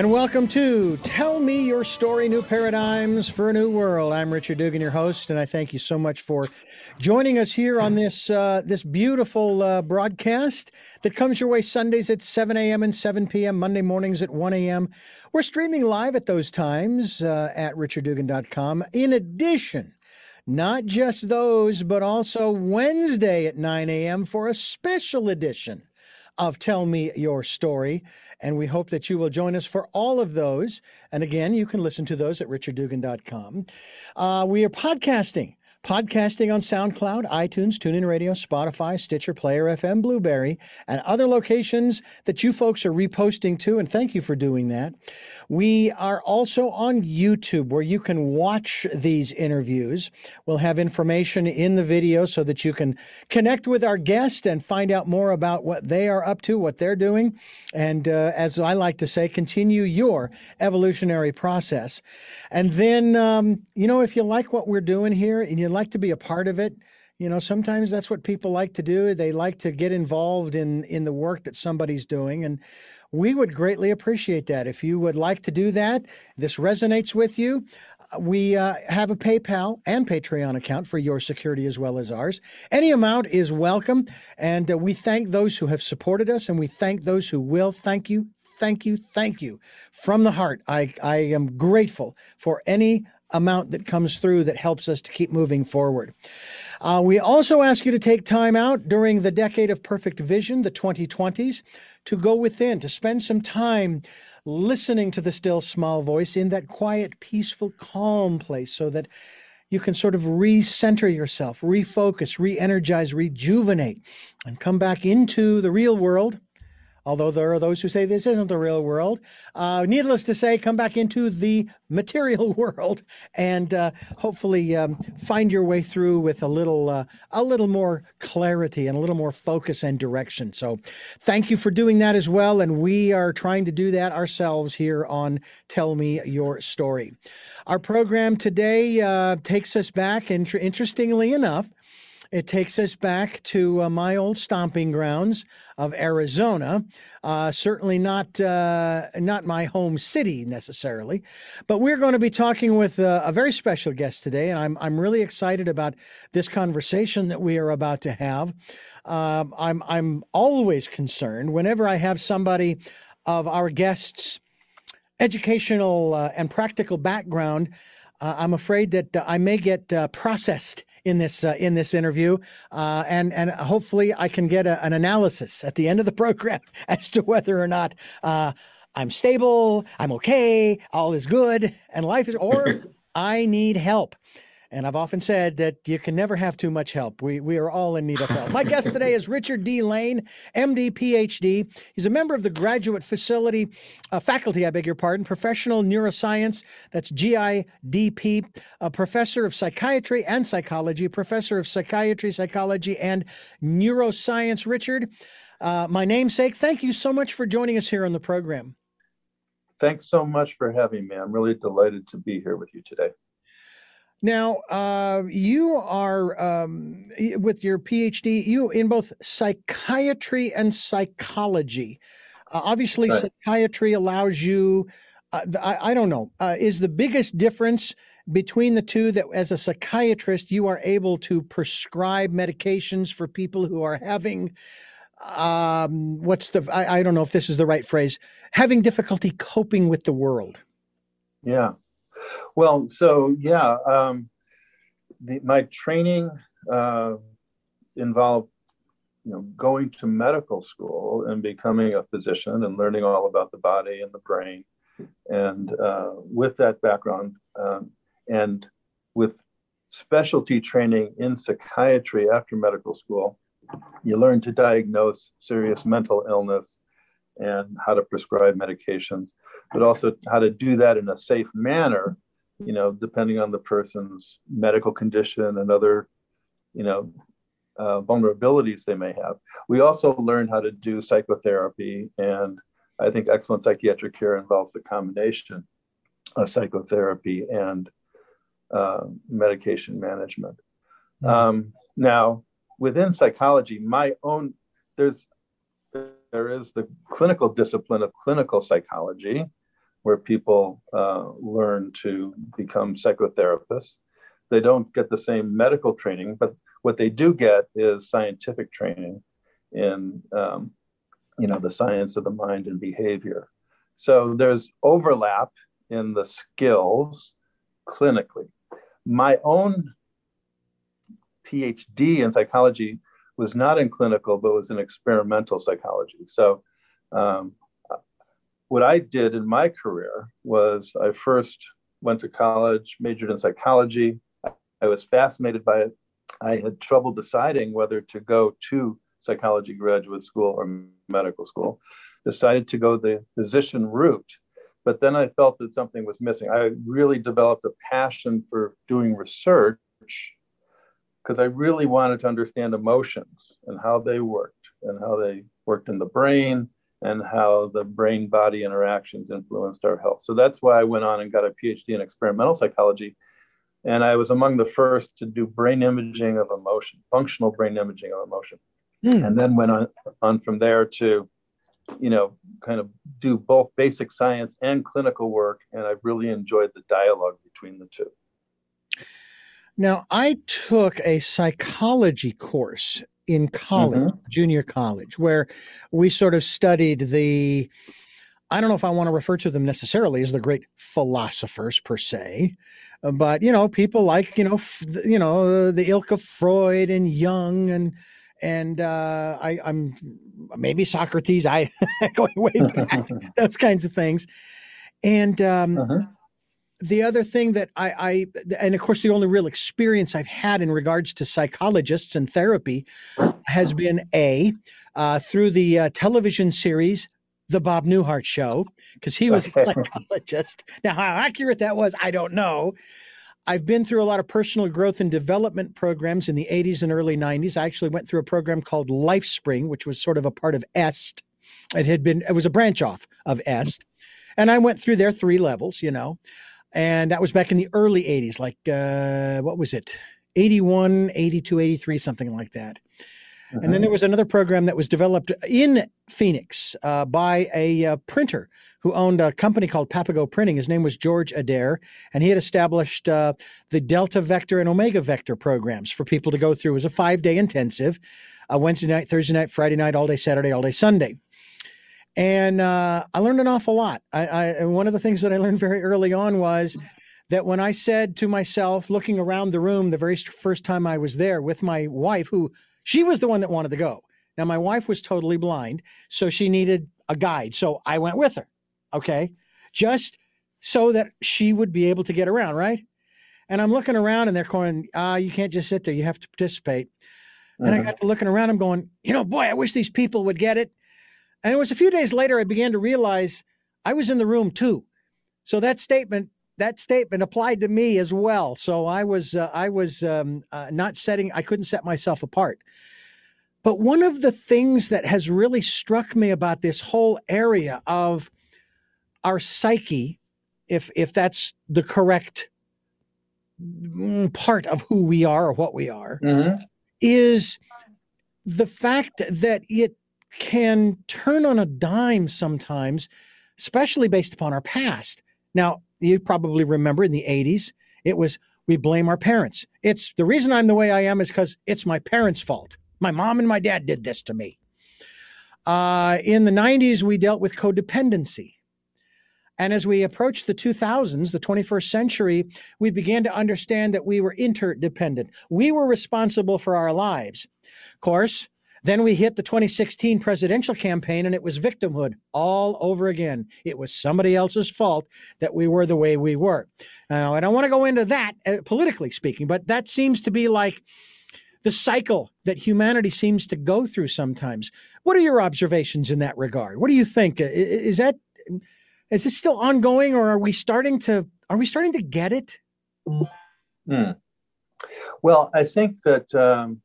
And welcome to Tell Me Your Story New Paradigms for a New World. I'm Richard Dugan, your host, and I thank you so much for joining us here on this uh, this beautiful uh, broadcast that comes your way Sundays at 7 a.m. and 7 p.m., Monday mornings at 1 a.m. We're streaming live at those times uh, at richarddugan.com. In addition, not just those, but also Wednesday at 9 a.m. for a special edition of Tell Me Your Story. And we hope that you will join us for all of those. And again, you can listen to those at richarddugan.com. Uh, we are podcasting Podcasting on SoundCloud, iTunes, TuneIn Radio, Spotify, Stitcher, Player FM, Blubrry, and other locations that you folks are reposting to, and thank you for doing that. We are also on YouTube where you can watch these interviews. We'll have information in the video so that you can connect with our guest and find out more about what they are up to, what they're doing, and uh, as I like to say, continue your evolutionary process. And then, um, you know, if you like what we're doing here and you like to be a part of it. You know, sometimes that's what people like to do. They like to get involved in in the work that somebody's doing, and we would greatly appreciate that. If you would like to do that, this resonates with you. We uh, have a PayPal and Patreon account for your security as well as ours. Any amount is welcome, and uh, we thank those who have supported us, and we thank those who will. Thank you, thank you, thank you from the heart. I I am grateful for any amount that comes through that helps us to keep moving forward. Uh, we also ask you to take time out during the decade of perfect vision, the 2020s, to go within, to spend some time listening to the still small voice in that quiet, peaceful, calm place so that you can sort of recenter yourself, refocus, re energize, rejuvenate, and come back into the real world although there are those who say this isn't the real world. Uh, needless to say, come back into the material world and uh, hopefully um, find your way through with a little uh, a little more clarity and a little more focus and direction. So, thank you for doing that as well, and we are trying to do that ourselves here on Tell Me Your Story. Our program today uh, takes us back, and interestingly enough. It takes us back to uh, my old stomping grounds of Arizona. Uh, certainly not uh, not my home city necessarily, but we're going to be talking with a, a very special guest today, and I'm I'm really excited about this conversation that we are about to have. Um, I'm I'm always concerned whenever I have somebody of our guests' educational uh, and practical background. Uh, I'm afraid that uh, I may get uh, processed in this uh, in this interview, uh, and and hopefully I can get a, an analysis at the end of the program as to whether or not uh, I'm stable, I'm okay, all is good, and life is, or I need help. And I've often said that you can never have too much help. We, we are all in need of help. My guest today is Richard D. Lane, MD, PhD. He's a member of the graduate facility, uh, faculty, I beg your pardon, professional neuroscience, that's GIDP, a professor of psychiatry and psychology, professor of psychiatry, psychology, and neuroscience. Richard, uh, my namesake, thank you so much for joining us here on the program. Thanks so much for having me. I'm really delighted to be here with you today. Now, uh, you are um, with your PhD, you in both psychiatry and psychology. Uh, obviously, right. psychiatry allows you. Uh, I, I, don't know. Uh, is the biggest difference between the two that, as a psychiatrist, you are able to prescribe medications for people who are having um, what's the? I, I don't know if this is the right phrase. Having difficulty coping with the world. Yeah. Well, so yeah, um, the, my training uh, involved, you know, going to medical school and becoming a physician and learning all about the body and the brain. And uh, with that background, um, and with specialty training in psychiatry after medical school, you learn to diagnose serious mental illness and how to prescribe medications, but also how to do that in a safe manner you know, depending on the person's medical condition and other, you know, uh, vulnerabilities they may have. We also learn how to do psychotherapy, and I think excellent psychiatric care involves the combination of psychotherapy and uh, medication management. Mm-hmm. Um, now, within psychology, my own there's there is the clinical discipline of clinical psychology, where people uh, learn to become psychotherapists. They don't get the same medical training, but what they do get is scientific training in um, you know the science of the mind and behavior. So there's overlap in the skills clinically. My own PhD in psychology was not in clinical, but was in experimental psychology. So, um, what I did in my career was I first went to college, majored in psychology. I was fascinated by it. I had trouble deciding whether to go to psychology graduate school or medical school. Decided to go the physician route, but then I felt that something was missing. I really developed a passion for doing research because I really wanted to understand emotions and how they worked and how they worked in the brain and how the brain body interactions influenced our health. So that's why I went on and got a PhD in experimental psychology. And I was among the first to do brain imaging of emotion, functional brain imaging of emotion. Mm. And then went on, on from there to, you know, kind of do both basic science and clinical work. And I've really enjoyed the dialogue between the two. Now, I took a psychology course in college, mm-hmm. junior college, where we sort of studied the, I don't know if I want to refer to them necessarily as the great philosophers per se, but you know, people like you know, f- you know, the ilk of Freud and Jung and and uh, I, am maybe Socrates. I going way back, those kinds of things, and um, uh-huh the other thing that I, I, and of course, the only real experience I've had in regards to psychologists and therapy has been a uh, through the uh, television series The Bob Newhart Show, because he was a psychologist. Now, how accurate that was, I don't know. I've been through a lot of personal growth and development programs in the 80s and early 90s. I actually went through a program called LifeSpring, which was sort of a part of EST. It had been, it was a branch off of EST. And I went through their three levels, you know and that was back in the early 80s like uh, what was it 81 82 83 something like that mm-hmm. and then mm-hmm. there was another program that was developed in phoenix uh, by a uh, printer who owned a company called papago printing his name was george adair and he had established uh, the delta vector and omega vector programs for people to go through it was a five day intensive uh, wednesday night thursday night friday night all day saturday all day sunday and uh, I learned an awful lot. I, I, one of the things that I learned very early on was that when I said to myself, looking around the room the very first time I was there with my wife, who she was the one that wanted to go. Now, my wife was totally blind, so she needed a guide. So I went with her, okay, just so that she would be able to get around, right? And I'm looking around and they're going, ah, you can't just sit there, you have to participate. And I uh-huh. got to looking around, I'm going, you know, boy, I wish these people would get it. And it was a few days later I began to realize I was in the room too. So that statement that statement applied to me as well. So I was uh, I was um, uh, not setting I couldn't set myself apart. But one of the things that has really struck me about this whole area of our psyche, if if that's the correct mm, part of who we are or what we are, mm-hmm. is the fact that it can turn on a dime sometimes, especially based upon our past. Now, you probably remember in the 80s, it was we blame our parents. It's the reason I'm the way I am is because it's my parents' fault. My mom and my dad did this to me. Uh, in the 90s, we dealt with codependency. And as we approached the 2000s, the 21st century, we began to understand that we were interdependent. We were responsible for our lives. Of course, then we hit the 2016 presidential campaign and it was victimhood all over again. It was somebody else's fault that we were the way we were. Now, I don't want to go into that uh, politically speaking, but that seems to be like the cycle that humanity seems to go through sometimes. What are your observations in that regard? What do you think? Is that is it still ongoing or are we starting to are we starting to get it? Hmm. Well, I think that um,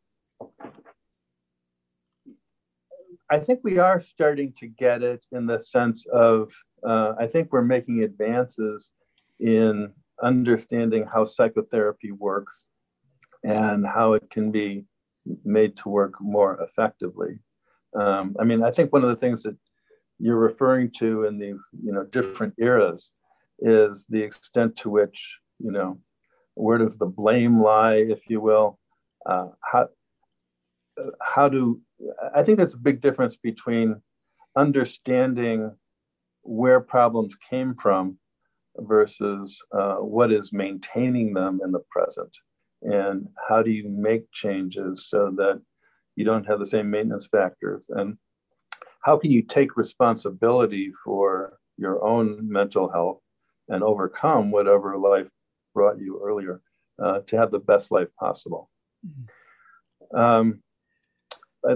I think we are starting to get it in the sense of uh, I think we're making advances in understanding how psychotherapy works and how it can be made to work more effectively. Um, I mean, I think one of the things that you're referring to in these you know different eras is the extent to which you know where does the blame lie, if you will? Uh, how how do I think there's a big difference between understanding where problems came from versus uh, what is maintaining them in the present. And how do you make changes so that you don't have the same maintenance factors? And how can you take responsibility for your own mental health and overcome whatever life brought you earlier uh, to have the best life possible? Mm-hmm. um,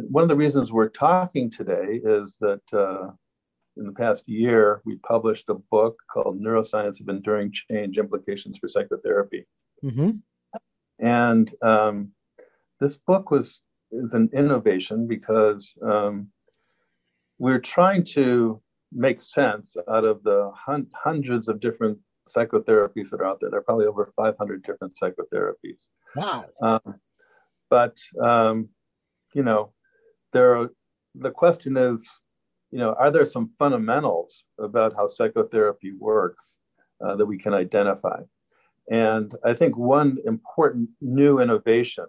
one of the reasons we're talking today is that uh, in the past year, we published a book called Neuroscience of Enduring Change Implications for Psychotherapy. Mm-hmm. And um, this book was is an innovation because um, we're trying to make sense out of the hun- hundreds of different psychotherapies that are out there. There are probably over 500 different psychotherapies. Wow. Um, but, um, you know, there are, the question is, you know, are there some fundamentals about how psychotherapy works uh, that we can identify? And I think one important new innovation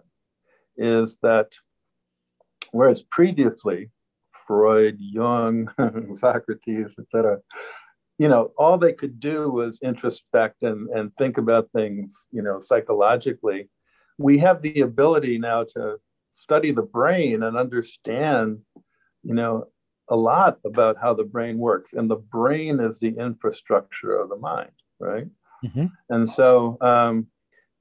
is that whereas previously Freud, Jung, Socrates, etc., you know, all they could do was introspect and, and think about things, you know, psychologically. We have the ability now to study the brain and understand, you know, a lot about how the brain works. And the brain is the infrastructure of the mind, right? Mm-hmm. And so, um,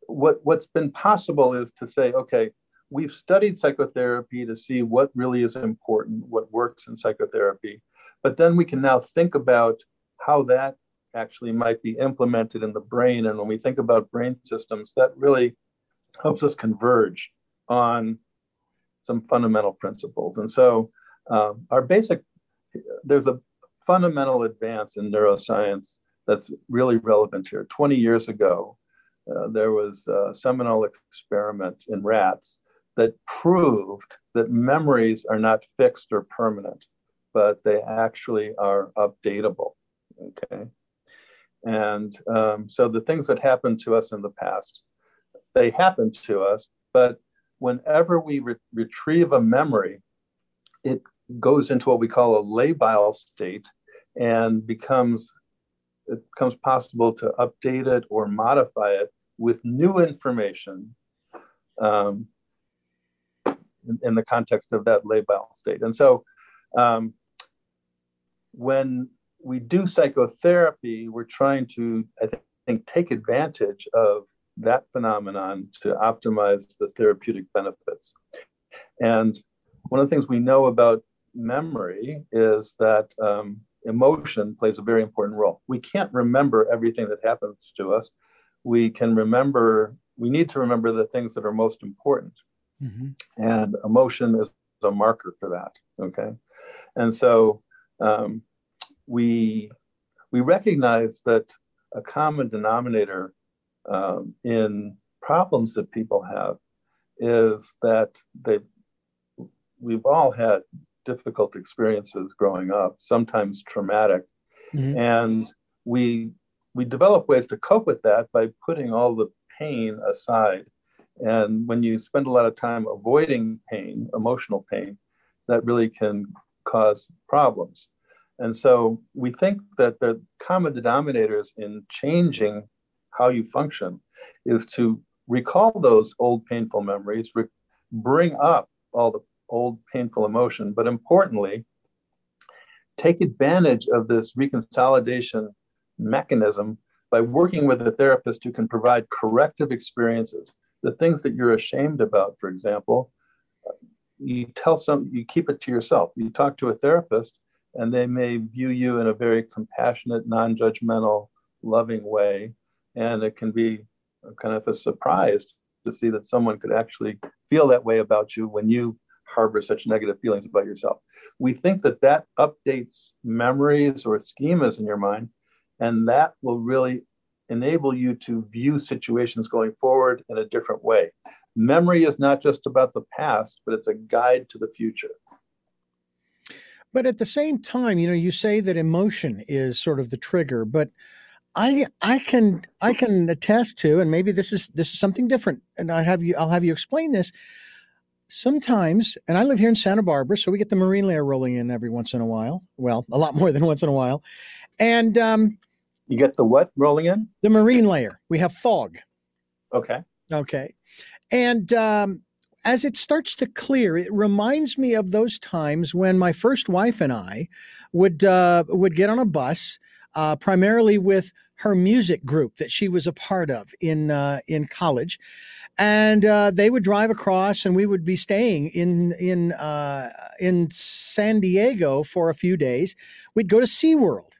what what's been possible is to say, okay, we've studied psychotherapy to see what really is important, what works in psychotherapy, but then we can now think about how that actually might be implemented in the brain. And when we think about brain systems, that really helps us converge on some fundamental principles. And so um, our basic, there's a fundamental advance in neuroscience that's really relevant here. 20 years ago, uh, there was a seminal experiment in rats that proved that memories are not fixed or permanent, but they actually are updatable. Okay. And um, so the things that happened to us in the past, they happened to us, but whenever we re- retrieve a memory, it goes into what we call a labile state and becomes it becomes possible to update it or modify it with new information um, in, in, the context of that labile state. And so um, when we do psychotherapy, we're trying to, I think, take advantage of that phenomenon to optimize the therapeutic benefits. And one of the things we know about memory is that um, emotion plays a very important role. We can't remember everything that happens to us. We can remember, we need to remember the things that are most important. Mm-hmm. And emotion is a marker for that. Okay. And so um, we, we recognize that a common denominator um, in problems that people have is that they we've all had difficult experiences growing up, sometimes traumatic, mm-hmm. and we we develop ways to cope with that by putting all the pain aside. And when you spend a lot of time avoiding pain, emotional pain, that really can cause problems. And so we think that the common denominators in changing how you function is to recall those old painful memories, re- bring up all the old painful emotion, but importantly, take advantage of this reconsolidation mechanism by working with a therapist who can provide corrective experiences. The things that you're ashamed about, for example, you tell some, you keep it to yourself. You talk to a therapist, and they may view you in a very compassionate, non judgmental, loving way and it can be kind of a surprise to see that someone could actually feel that way about you when you harbor such negative feelings about yourself. We think that that updates memories or schemas in your mind, and that will really enable you to view situations going forward in a different way. Memory is not just about the past, but it's a guide to the future. But at the same time, you know, you say that emotion is sort of the trigger, but I I can I can attest to, and maybe this is this is something different, and I have you I'll have you explain this. Sometimes, and I live here in Santa Barbara, so we get the marine layer rolling in every once in a while. Well, a lot more than once in a while, and um, you get the what rolling in? The marine layer. We have fog. Okay. Okay, and um, as it starts to clear, it reminds me of those times when my first wife and I would uh, would get on a bus, uh, primarily with her music group that she was a part of in uh, in college, and uh, they would drive across, and we would be staying in in uh, in San Diego for a few days. We'd go to SeaWorld,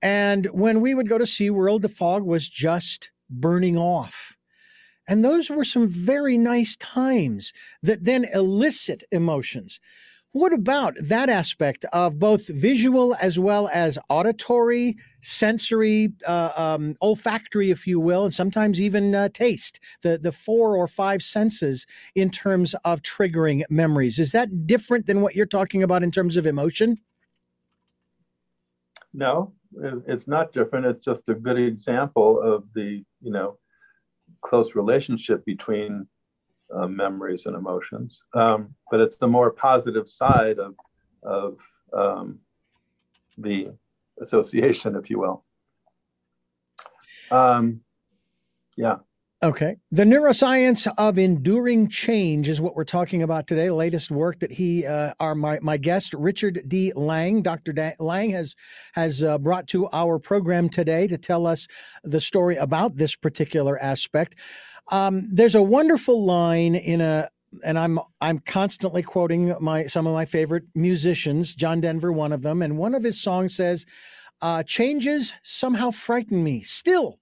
and when we would go to SeaWorld, the fog was just burning off and those were some very nice times that then elicit emotions. What about that aspect of both visual as well as auditory, sensory, uh, um, olfactory, if you will, and sometimes even uh, taste, the, the four or five senses in terms of triggering memories? Is that different than what you're talking about in terms of emotion? No, it's not different. It's just a good example of the, you know, close relationship between uh, memories and emotions. Um, but it's the more positive side of, of um, the association, if you will. Um, yeah. Okay. The neuroscience of enduring change is what we're talking about today. The latest work that he, uh, our my, my guest Richard D. Lang, Dr. Da- Lang has has uh, brought to our program today to tell us the story about this particular aspect. Um, there's a wonderful line in a and I'm I'm constantly quoting my some of my favorite musicians, John Denver, one of them, and one of his songs says, uh, "Changes somehow frighten me. Still,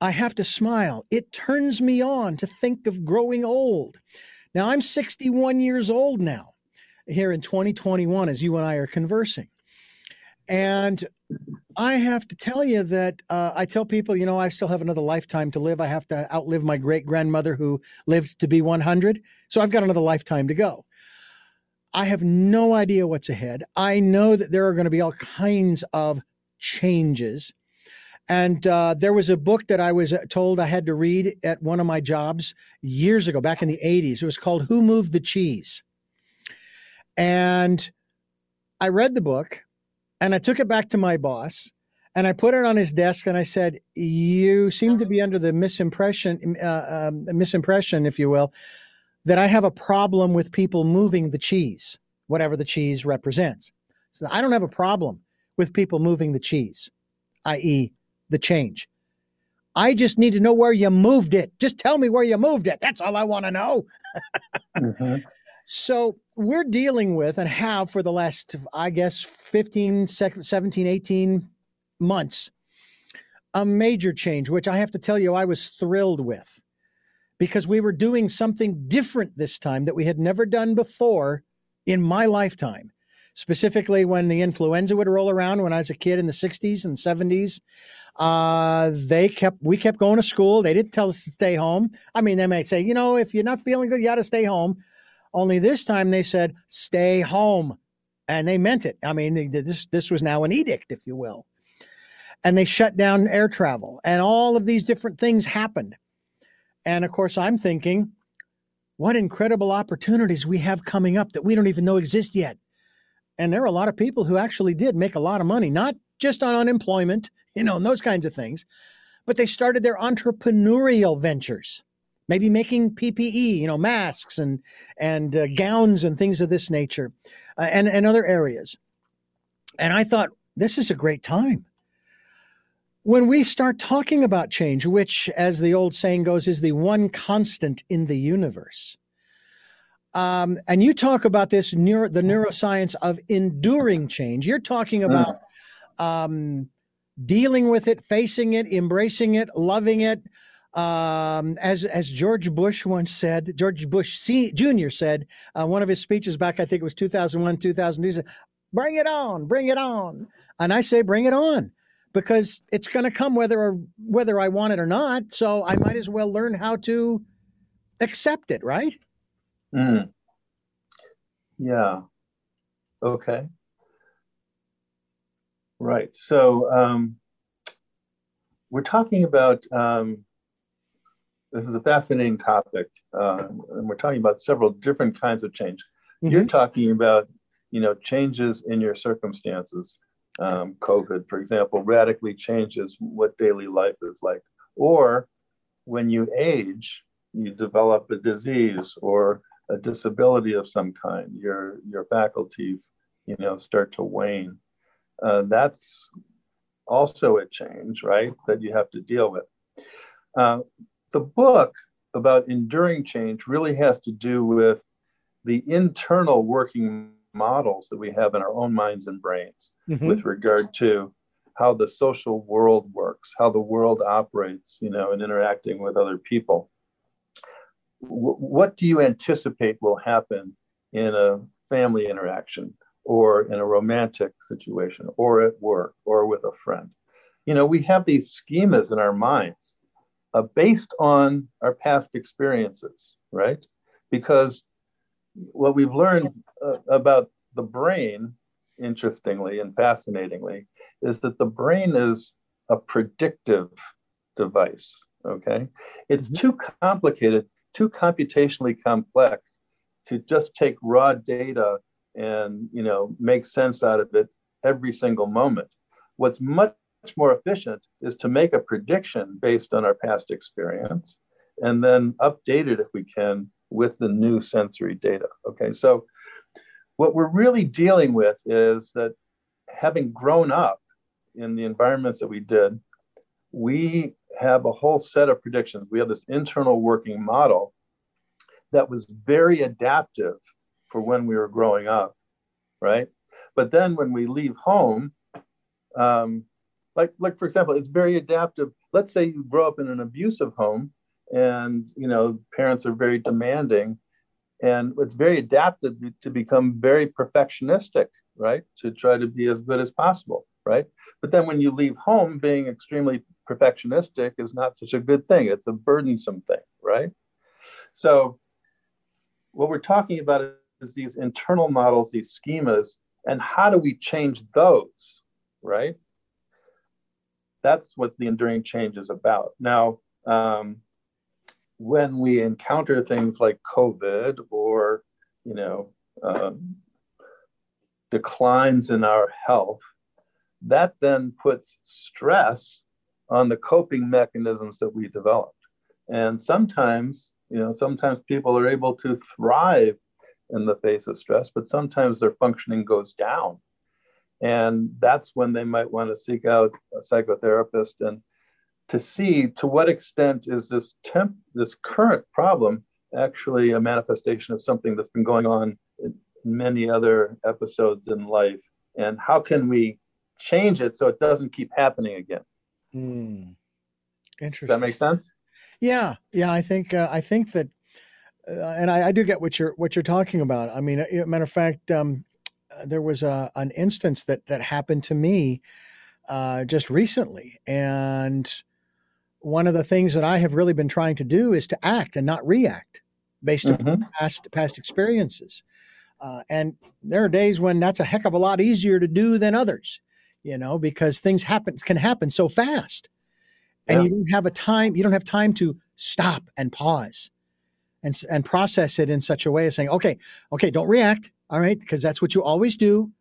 I have to smile. It turns me on to think of growing old. Now, I'm 61 years old now, here in 2021, as you and I are conversing. And I have to tell you that uh, I tell people, you know, I still have another lifetime to live. I have to outlive my great grandmother who lived to be 100. So I've got another lifetime to go. I have no idea what's ahead. I know that there are going to be all kinds of changes and uh, there was a book that I was uh, told I had to read at one of my jobs years ago, back in the 80s. It was called Who Moved the Cheese? And I read the book and I took it back to my boss and I put it on his desk and I said, You seem to be under the misimpression, uh, um, misimpression, if you will, that I have a problem with people moving the cheese, whatever the cheese represents. So I don't have a problem with people moving the cheese, i.e., the change. I just need to know where you moved it. Just tell me where you moved it. That's all I want to know. mm-hmm. So we're dealing with and have for the last, I guess, 15, 17, 18 months, a major change, which I have to tell you, I was thrilled with because we were doing something different this time that we had never done before in my lifetime. Specifically, when the influenza would roll around when I was a kid in the 60s and 70s, uh, they kept we kept going to school. They didn't tell us to stay home. I mean, they might say, you know, if you're not feeling good, you got to stay home. Only this time they said, stay home, and they meant it. I mean, this this was now an edict, if you will, and they shut down air travel, and all of these different things happened. And of course, I'm thinking, what incredible opportunities we have coming up that we don't even know exist yet. And there are a lot of people who actually did make a lot of money, not just on unemployment, you know, and those kinds of things. But they started their entrepreneurial ventures, maybe making PPE, you know, masks and and uh, gowns and things of this nature, uh, and and other areas. And I thought this is a great time. When we start talking about change, which, as the old saying goes, is the one constant in the universe, um, and you talk about this neuro, the neuroscience of enduring change. You're talking about um, dealing with it, facing it, embracing it, loving it. Um, as as George Bush once said, George Bush C, Jr. said, uh, one of his speeches back, I think it was 2001, 2002, he said, "Bring it on, bring it on," and I say, "Bring it on." Because it's going to come whether or, whether I want it or not. So I might as well learn how to accept it, right? Mm. Yeah. Okay. Right. So um, we're talking about um, this is a fascinating topic, uh, and we're talking about several different kinds of change. Mm-hmm. You're talking about, you know, changes in your circumstances. Um, COVID, for example, radically changes what daily life is like. Or when you age, you develop a disease or a disability of some kind. Your your faculties, you know, start to wane. Uh, that's also a change, right? That you have to deal with. Uh, the book about enduring change really has to do with the internal working models that we have in our own minds and brains mm-hmm. with regard to how the social world works, how the world operates, you know, and interacting with other people. W- what do you anticipate will happen in a family interaction or in a romantic situation or at work or with a friend? You know, we have these schemas in our minds uh, based on our past experiences, right? Because what we've learned uh, about the brain, interestingly and fascinatingly, is that the brain is a predictive device. Okay. It's mm-hmm. too complicated, too computationally complex to just take raw data and you know make sense out of it every single moment. What's much more efficient is to make a prediction based on our past experience and then update it if we can with the new sensory data. Okay, so what we're really dealing with is that having grown up in the environments that we did, we have a whole set of predictions. We have this internal working model that was very adaptive for when we were growing up, right? But then when we leave home, um, like like for example, it's very adaptive. Let's say you grow up in an abusive home, and you know parents are very demanding and it's very adapted to become very perfectionistic right to try to be as good as possible right but then when you leave home being extremely perfectionistic is not such a good thing. It's a burdensome thing right? So what we're talking about is these internal models these schemas and how do we change those right? That's what the enduring change is about. Now um, when we encounter things like COVID or, you know, um, declines in our health, that then puts stress on the coping mechanisms that we developed. And sometimes, you know, sometimes people are able to thrive in the face of stress, but sometimes their functioning goes down. And that's when they might want to seek out a psychotherapist and to see to what extent is this temp this current problem actually a manifestation of something that's been going on in many other episodes in life and how can we change it so it doesn't keep happening again mm. interesting Does that make sense yeah yeah i think uh, i think that uh, and I, I, do get what you're what you're talking about i mean matter of fact um, uh, there was a, an instance that that happened to me uh, just recently and one of the things that I have really been trying to do is to act and not react based mm-hmm. on past past experiences. Uh, and there are days when that's a heck of a lot easier to do than others, you know, because things happen can happen so fast, and yeah. you don't have a time. You don't have time to stop and pause, and and process it in such a way as saying, okay, okay, don't react, all right, because that's what you always do.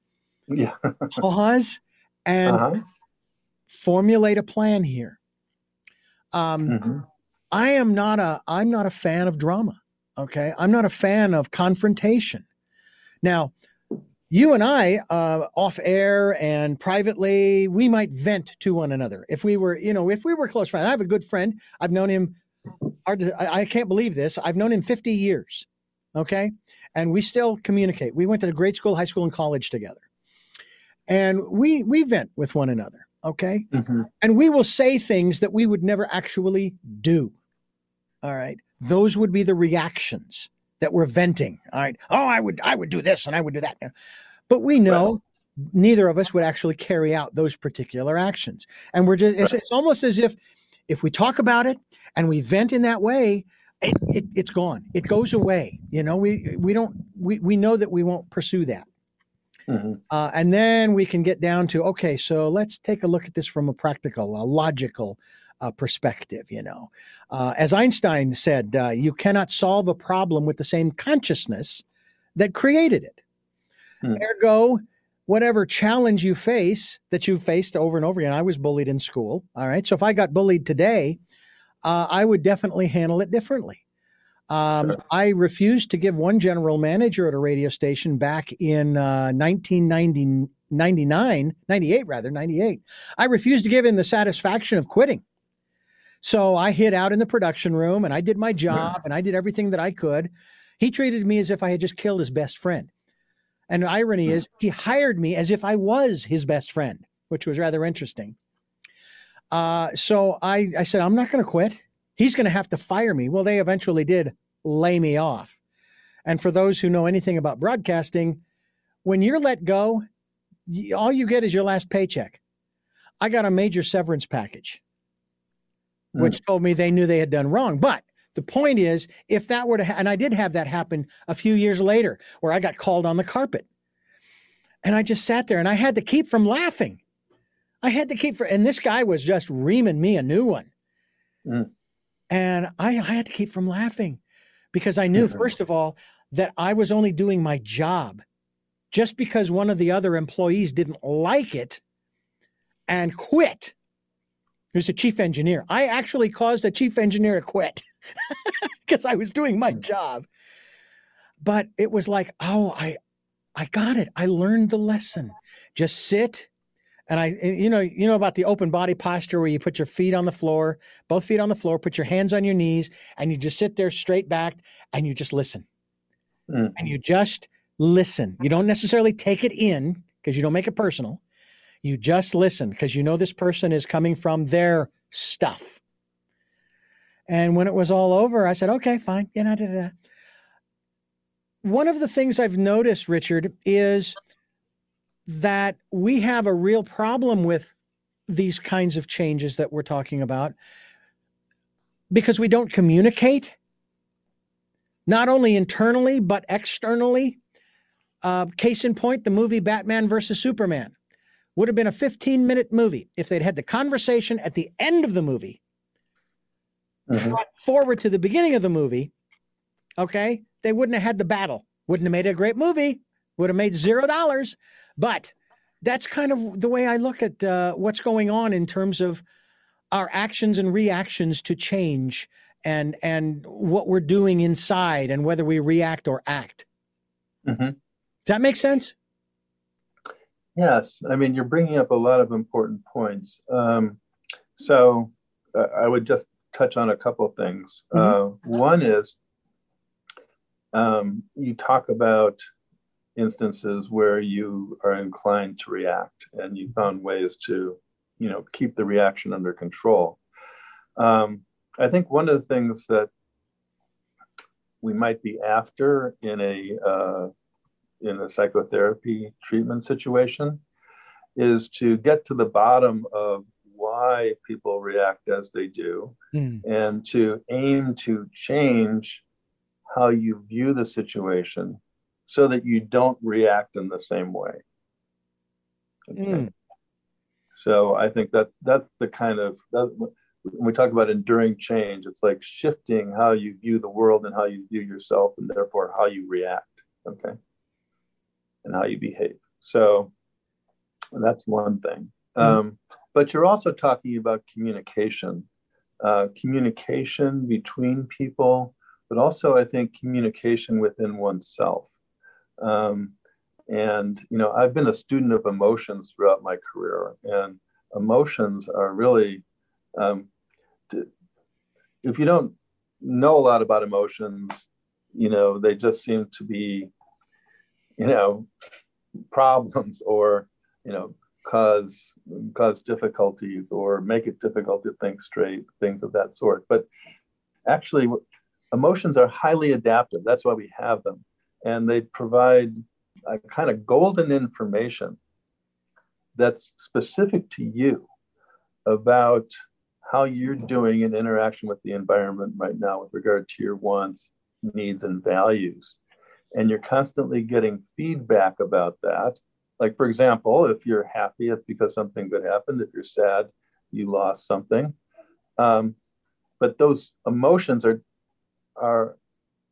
Yeah. pause and uh-huh. formulate a plan here um, mm-hmm. I am not a I'm not a fan of drama. Okay, I'm not a fan of confrontation. Now, you and I, uh, off air and privately, we might vent to one another if we were, you know, if we were close friends. I have a good friend. I've known him. Hard to, I, I can't believe this. I've known him 50 years. Okay, and we still communicate. We went to the grade school, high school, and college together, and we we vent with one another okay? Mm-hmm. And we will say things that we would never actually do. All right. Those would be the reactions that we're venting. All right. Oh, I would I would do this and I would do that. But we know right. neither of us would actually carry out those particular actions. And we're just it's, right. it's, almost as if if we talk about it and we vent in that way, it, it, it's gone. It goes away. You know, we we don't we, we know that we won't pursue that. Mm-hmm. Uh, and then we can get down to okay, so let's take a look at this from a practical, a logical uh, perspective. You know, uh, as Einstein said, uh, you cannot solve a problem with the same consciousness that created it. Hmm. Ergo, whatever challenge you face that you faced over and over again. I was bullied in school. All right, so if I got bullied today, uh, I would definitely handle it differently. Um, sure. I refused to give one general manager at a radio station back in uh, 1990, 99, 98 rather, 98. I refused to give him the satisfaction of quitting. So I hid out in the production room and I did my job and I did everything that I could. He treated me as if I had just killed his best friend. And the irony is, he hired me as if I was his best friend, which was rather interesting. Uh, so I, I said, I'm not going to quit. He's going to have to fire me. Well, they eventually did lay me off. And for those who know anything about broadcasting, when you're let go, all you get is your last paycheck. I got a major severance package, mm. which told me they knew they had done wrong. But the point is, if that were to, ha- and I did have that happen a few years later, where I got called on the carpet, and I just sat there and I had to keep from laughing. I had to keep from, and this guy was just reaming me a new one. Mm. And I, I had to keep from laughing because I knew, mm-hmm. first of all, that I was only doing my job. Just because one of the other employees didn't like it and quit. Was a chief engineer. I actually caused a chief engineer to quit because I was doing my mm. job. But it was like, oh, I I got it. I learned the lesson. Just sit and I, you know, you know about the open body posture where you put your feet on the floor, both feet on the floor, put your hands on your knees, and you just sit there straight back and you just listen. Mm. And you just listen. You don't necessarily take it in because you don't make it personal. You just listen because you know this person is coming from their stuff. And when it was all over, I said, okay, fine. You know, One of the things I've noticed, Richard, is that we have a real problem with these kinds of changes that we're talking about because we don't communicate, not only internally, but externally. Uh, case in point, the movie Batman versus Superman would have been a 15 minute movie if they'd had the conversation at the end of the movie, mm-hmm. forward to the beginning of the movie. Okay. They wouldn't have had the battle, wouldn't have made a great movie, would have made zero dollars. But that's kind of the way I look at uh, what's going on in terms of our actions and reactions to change and and what we're doing inside and whether we react or act. Mm-hmm. Does that make sense? Yes, I mean you're bringing up a lot of important points. Um, so uh, I would just touch on a couple of things. Mm-hmm. Uh, one is um, you talk about instances where you are inclined to react and you found ways to you know keep the reaction under control um, i think one of the things that we might be after in a uh, in a psychotherapy treatment situation is to get to the bottom of why people react as they do mm. and to aim to change how you view the situation so that you don't react in the same way. Okay. Mm. So I think that's that's the kind of that, when we talk about enduring change, it's like shifting how you view the world and how you view yourself, and therefore how you react. Okay, and how you behave. So that's one thing. Mm. Um, but you're also talking about communication, uh, communication between people, but also I think communication within oneself. Um, and you know, I've been a student of emotions throughout my career, and emotions are really, um, if you don't know a lot about emotions, you know, they just seem to be, you know, problems or you know cause cause difficulties or make it difficult to think straight, things of that sort. But actually, emotions are highly adaptive. That's why we have them and they provide a kind of golden information that's specific to you about how you're doing in interaction with the environment right now with regard to your wants, needs, and values. And you're constantly getting feedback about that like for example, if you're happy, it's because something good happened. If you're sad, you lost something. Um, but those emotions are are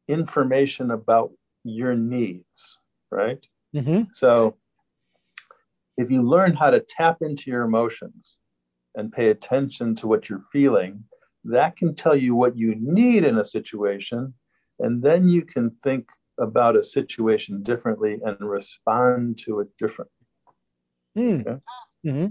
information about your needs, right? Mm-hmm. So if you learn how to tap into your emotions and pay attention to what you're feeling, that can tell you what you need in a situation. And then you can think about a situation differently and respond to it differently. Mm. Okay? Mm-hmm.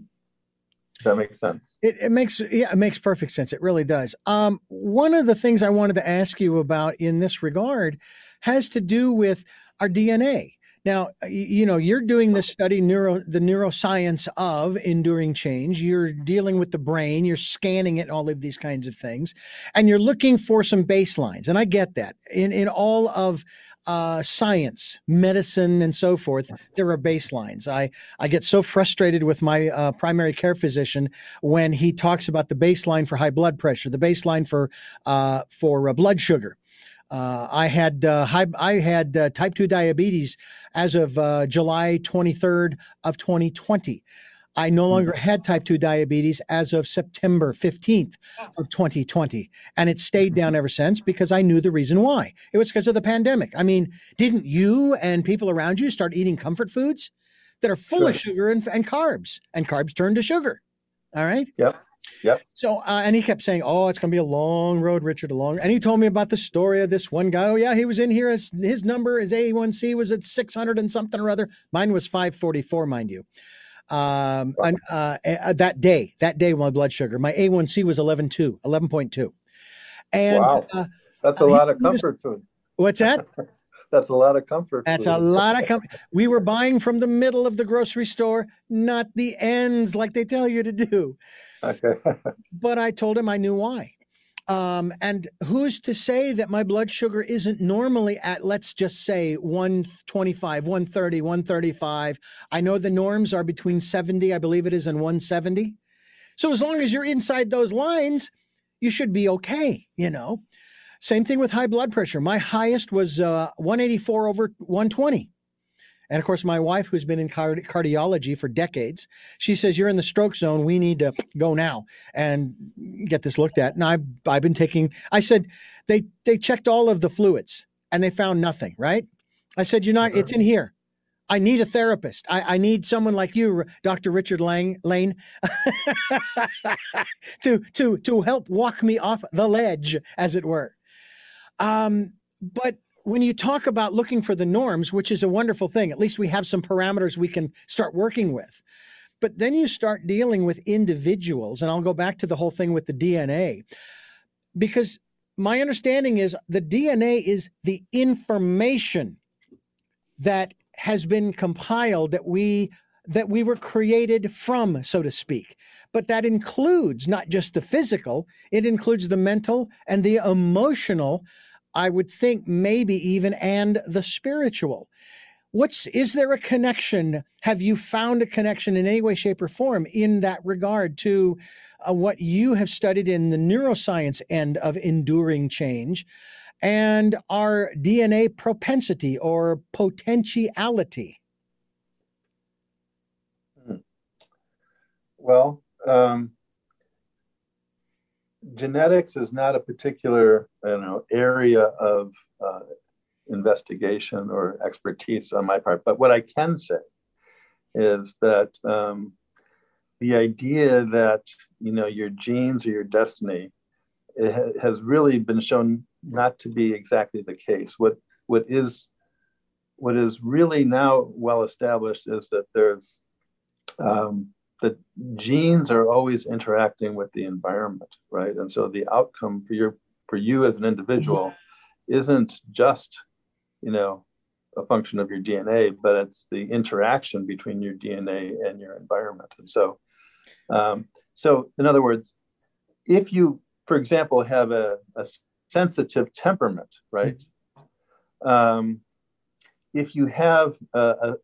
That makes sense? It, it makes yeah, it makes perfect sense. It really does. Um, one of the things I wanted to ask you about in this regard has to do with our DNA. Now, you know, you're doing this study, neuro, the neuroscience of enduring change. You're dealing with the brain, you're scanning it, all of these kinds of things, and you're looking for some baselines. And I get that. In in all of uh, science, medicine, and so forth, there are baselines. I, I get so frustrated with my uh, primary care physician when he talks about the baseline for high blood pressure, the baseline for uh, for uh, blood sugar. Uh, I had uh, high, I had uh, type two diabetes as of uh, July 23rd of 2020. I no longer mm-hmm. had type 2 diabetes as of September 15th of 2020. And it stayed down ever since because I knew the reason why. It was because of the pandemic. I mean, didn't you and people around you start eating comfort foods that are full sure. of sugar and, and carbs? And carbs turn to sugar. All right. Yep. Yep. So, uh, and he kept saying, "Oh, it's going to be a long road, Richard, a long." And he told me about the story of this one guy. Oh, yeah, he was in here. His, his number, his A1C was at six hundred and something or other. Mine was five forty four, mind you. Um, and, uh, uh, that day, that day, my blood sugar, my A1C was 11.2, 11.2. And wow. Uh, that's a lot of comfort food. What's that? That's a lot of comfort. That's food. a lot of comfort. We were buying from the middle of the grocery store, not the ends like they tell you to do. Okay. but I told him I knew why. Um, and who's to say that my blood sugar isn't normally at, let's just say, 125, 130, 135? I know the norms are between 70, I believe it is, and 170. So as long as you're inside those lines, you should be okay, you know. Same thing with high blood pressure. My highest was uh, 184 over 120. And of course, my wife, who's been in card- cardiology for decades, she says, You're in the stroke zone. We need to go now and get this looked at. And I've, I've been taking, I said, they, they checked all of the fluids and they found nothing, right? I said, You're not, it's in here. I need a therapist. I, I need someone like you, Dr. Richard Lang, Lane, to, to, to help walk me off the ledge, as it were. Um, but when you talk about looking for the norms, which is a wonderful thing, at least we have some parameters we can start working with. But then you start dealing with individuals, and I'll go back to the whole thing with the DNA, because my understanding is the DNA is the information that has been compiled that we that we were created from, so to speak. But that includes not just the physical, it includes the mental and the emotional I would think maybe even and the spiritual. What's is there a connection? Have you found a connection in any way, shape, or form in that regard to uh, what you have studied in the neuroscience end of enduring change and our DNA propensity or potentiality? Hmm. Well, um, genetics is not a particular you know area of uh, investigation or expertise on my part. But what I can say is that um, the idea that you know your genes or your destiny ha- has really been shown not to be exactly the case. What what is what is really now well established is that there's um, the genes are always interacting with the environment, right? And so the outcome for your for you as an individual isn't just, you know, a function of your DNA, but it's the interaction between your DNA and your environment. And so, um, so in other words, if you, for example, have a, a sensitive temperament, right? Mm-hmm. Um, if you have a, a,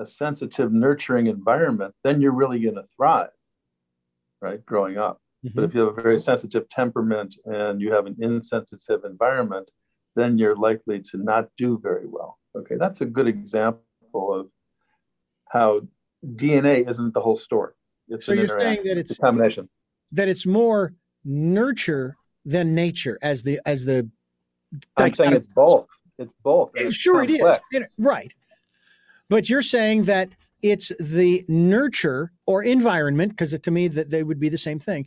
a sensitive, nurturing environment, then you're really going to thrive, right? Growing up. Mm-hmm. But if you have a very sensitive temperament and you have an insensitive environment, then you're likely to not do very well. Okay, that's a good example of how DNA isn't the whole story. It's so you're saying that it's, it's a combination. That it's more nurture than nature as the as the. I'm saying it's both. It's both. It's sure, complex. it is. Right, but you're saying that it's the nurture or environment because to me that they would be the same thing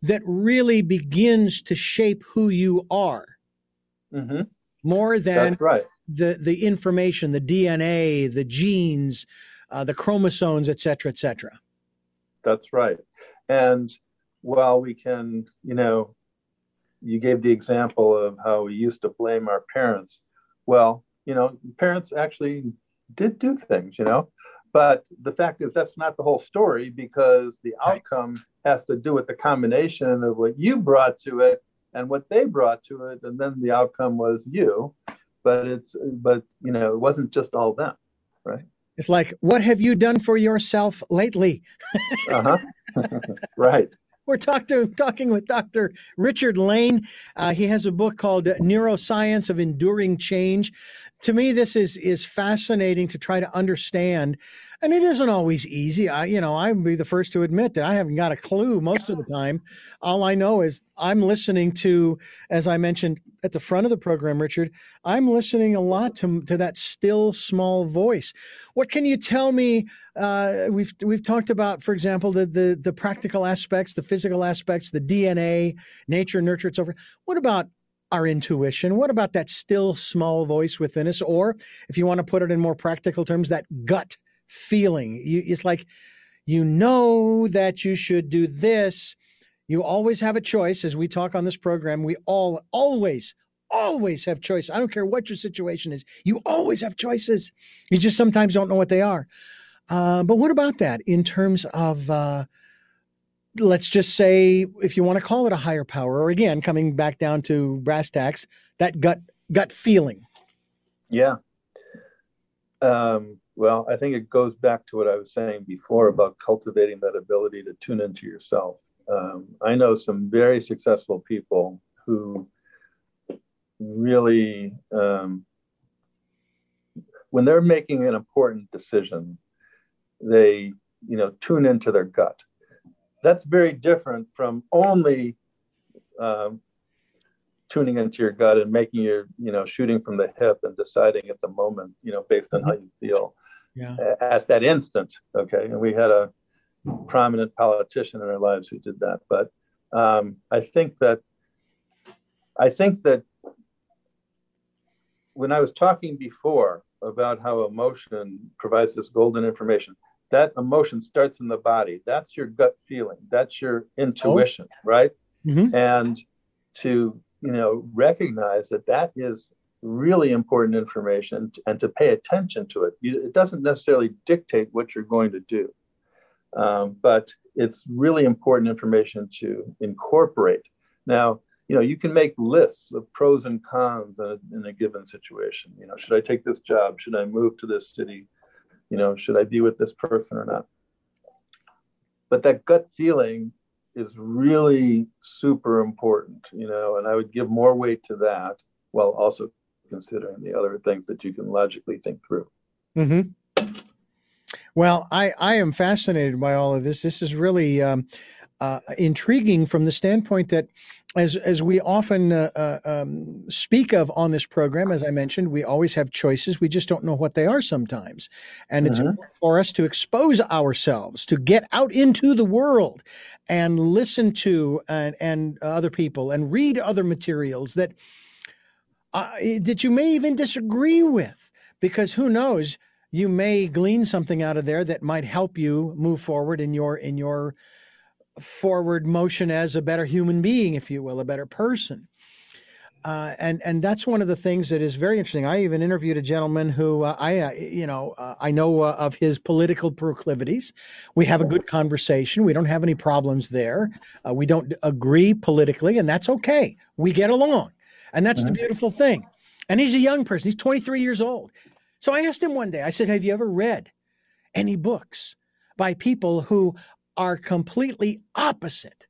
that really begins to shape who you are mm-hmm. more than right. the the information the dna the genes uh, the chromosomes et cetera et cetera that's right and while we can you know you gave the example of how we used to blame our parents well you know parents actually did do things you know but the fact is, that's not the whole story because the outcome has to do with the combination of what you brought to it and what they brought to it, and then the outcome was you. But it's, but you know, it wasn't just all them, right? It's like, what have you done for yourself lately? uh huh. right. We're talk to, talking with Dr. Richard Lane. Uh, he has a book called Neuroscience of Enduring Change. To me, this is is fascinating to try to understand, and it isn't always easy. I, you know, I'd be the first to admit that I haven't got a clue most of the time. All I know is I'm listening to, as I mentioned at the front of the program, Richard. I'm listening a lot to to that still small voice. What can you tell me? Uh, we've we've talked about, for example, the the the practical aspects, the physical aspects, the DNA, nature, nurture. It's over. What about our intuition? What about that still small voice within us? Or if you want to put it in more practical terms, that gut feeling. You, it's like you know that you should do this. You always have a choice. As we talk on this program, we all always, always have choice. I don't care what your situation is. You always have choices. You just sometimes don't know what they are. Uh, but what about that in terms of uh, let's just say if you want to call it a higher power or again coming back down to brass tacks that gut gut feeling. Yeah. Um, well i think it goes back to what i was saying before about cultivating that ability to tune into yourself. Um, i know some very successful people who really um, when they're making an important decision they you know tune into their gut that's very different from only um, tuning into your gut and making your you know shooting from the hip and deciding at the moment you know based on how you feel yeah. at that instant okay and we had a prominent politician in our lives who did that but um, i think that i think that when i was talking before about how emotion provides this golden information that emotion starts in the body. That's your gut feeling. That's your intuition, oh. right? Mm-hmm. And to you know recognize that that is really important information and to pay attention to it. It doesn't necessarily dictate what you're going to do, um, but it's really important information to incorporate. Now, you know, you can make lists of pros and cons in a, in a given situation. You know, should I take this job? Should I move to this city? You know, should I be with this person or not? But that gut feeling is really super important, you know, and I would give more weight to that while also considering the other things that you can logically think through. Mm-hmm. Well, I, I am fascinated by all of this. This is really um, uh, intriguing from the standpoint that as as we often uh, uh, um, speak of on this program, as I mentioned, we always have choices. We just don't know what they are sometimes, and mm-hmm. it's important for us to expose ourselves, to get out into the world, and listen to and and other people, and read other materials that uh, that you may even disagree with, because who knows, you may glean something out of there that might help you move forward in your in your forward motion as a better human being, if you will, a better person. Uh, and and that's one of the things that is very interesting. I even interviewed a gentleman who uh, I uh, you know uh, I know uh, of his political proclivities. We have a good conversation. We don't have any problems there. Uh, we don't agree politically, and that's okay. We get along, and that's mm-hmm. the beautiful thing. And he's a young person. He's 23 years old. So I asked him one day. I said, "Have you ever read any books by people who are completely opposite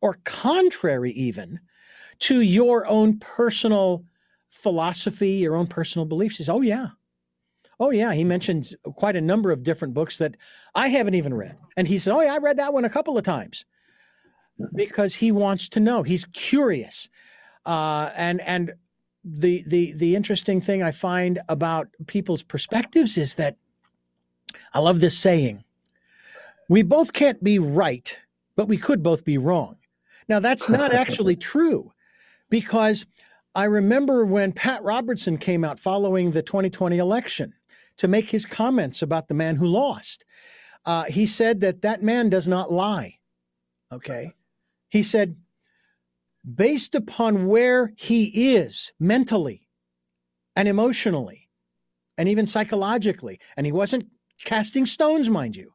or contrary even to your own personal philosophy, your own personal beliefs. He says, oh, yeah. Oh yeah, he mentions quite a number of different books that I haven't even read. And he said, "Oh yeah, I read that one a couple of times." Because he wants to know. He's curious. Uh, and and the the the interesting thing I find about people's perspectives is that I love this saying. We both can't be right, but we could both be wrong. Now that's not actually true because I remember when Pat Robertson came out following the 2020 election to make his comments about the man who lost. Uh, he said that that man does not lie. Okay. He said, based upon where he is mentally and emotionally and even psychologically, and he wasn't casting stones, mind you.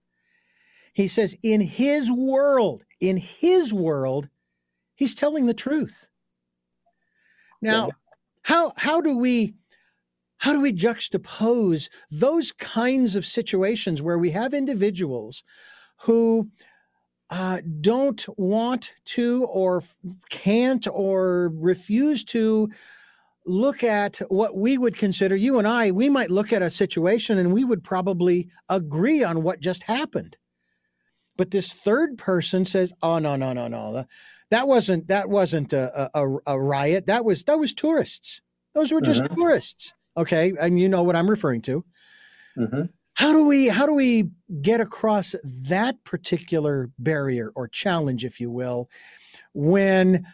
He says, in his world, in his world, he's telling the truth. Now, how how do we how do we juxtapose those kinds of situations where we have individuals who uh, don't want to or can't or refuse to look at what we would consider you and I, we might look at a situation and we would probably agree on what just happened. But this third person says, "Oh no, no, no, no! That wasn't that wasn't a, a, a riot. That was that was tourists. Those were just mm-hmm. tourists." Okay, and you know what I'm referring to. Mm-hmm. How do we how do we get across that particular barrier or challenge, if you will, when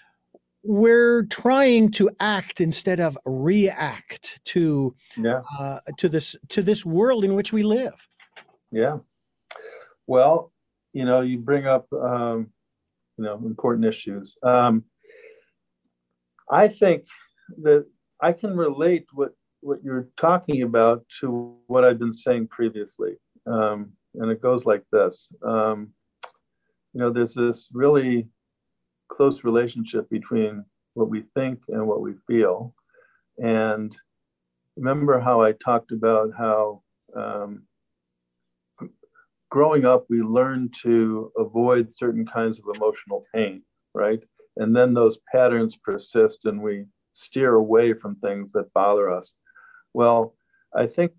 we're trying to act instead of react to yeah. uh, to this to this world in which we live? Yeah. Well, you know, you bring up um, you know important issues. Um, I think that I can relate what what you're talking about to what I've been saying previously. Um, and it goes like this. Um, you know, there's this really close relationship between what we think and what we feel. And remember how I talked about how um, growing up, we learn to avoid certain kinds of emotional pain, right? And then those patterns persist and we steer away from things that bother us. Well, I think,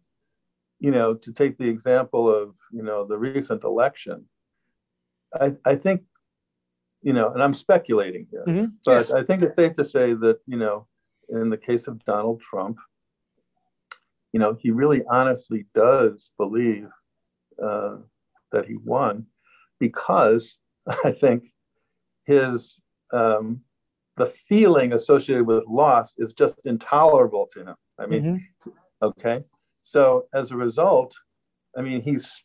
you know, to take the example of, you know, the recent election, I, I think, you know, and I'm speculating here, mm-hmm. but. I think it's safe to say that, you know, in the case of Donald Trump, you know, he really honestly does believe uh, that he won because I think his um, the feeling associated with loss is just intolerable to him. I mean, mm-hmm. okay. So as a result, I mean, he's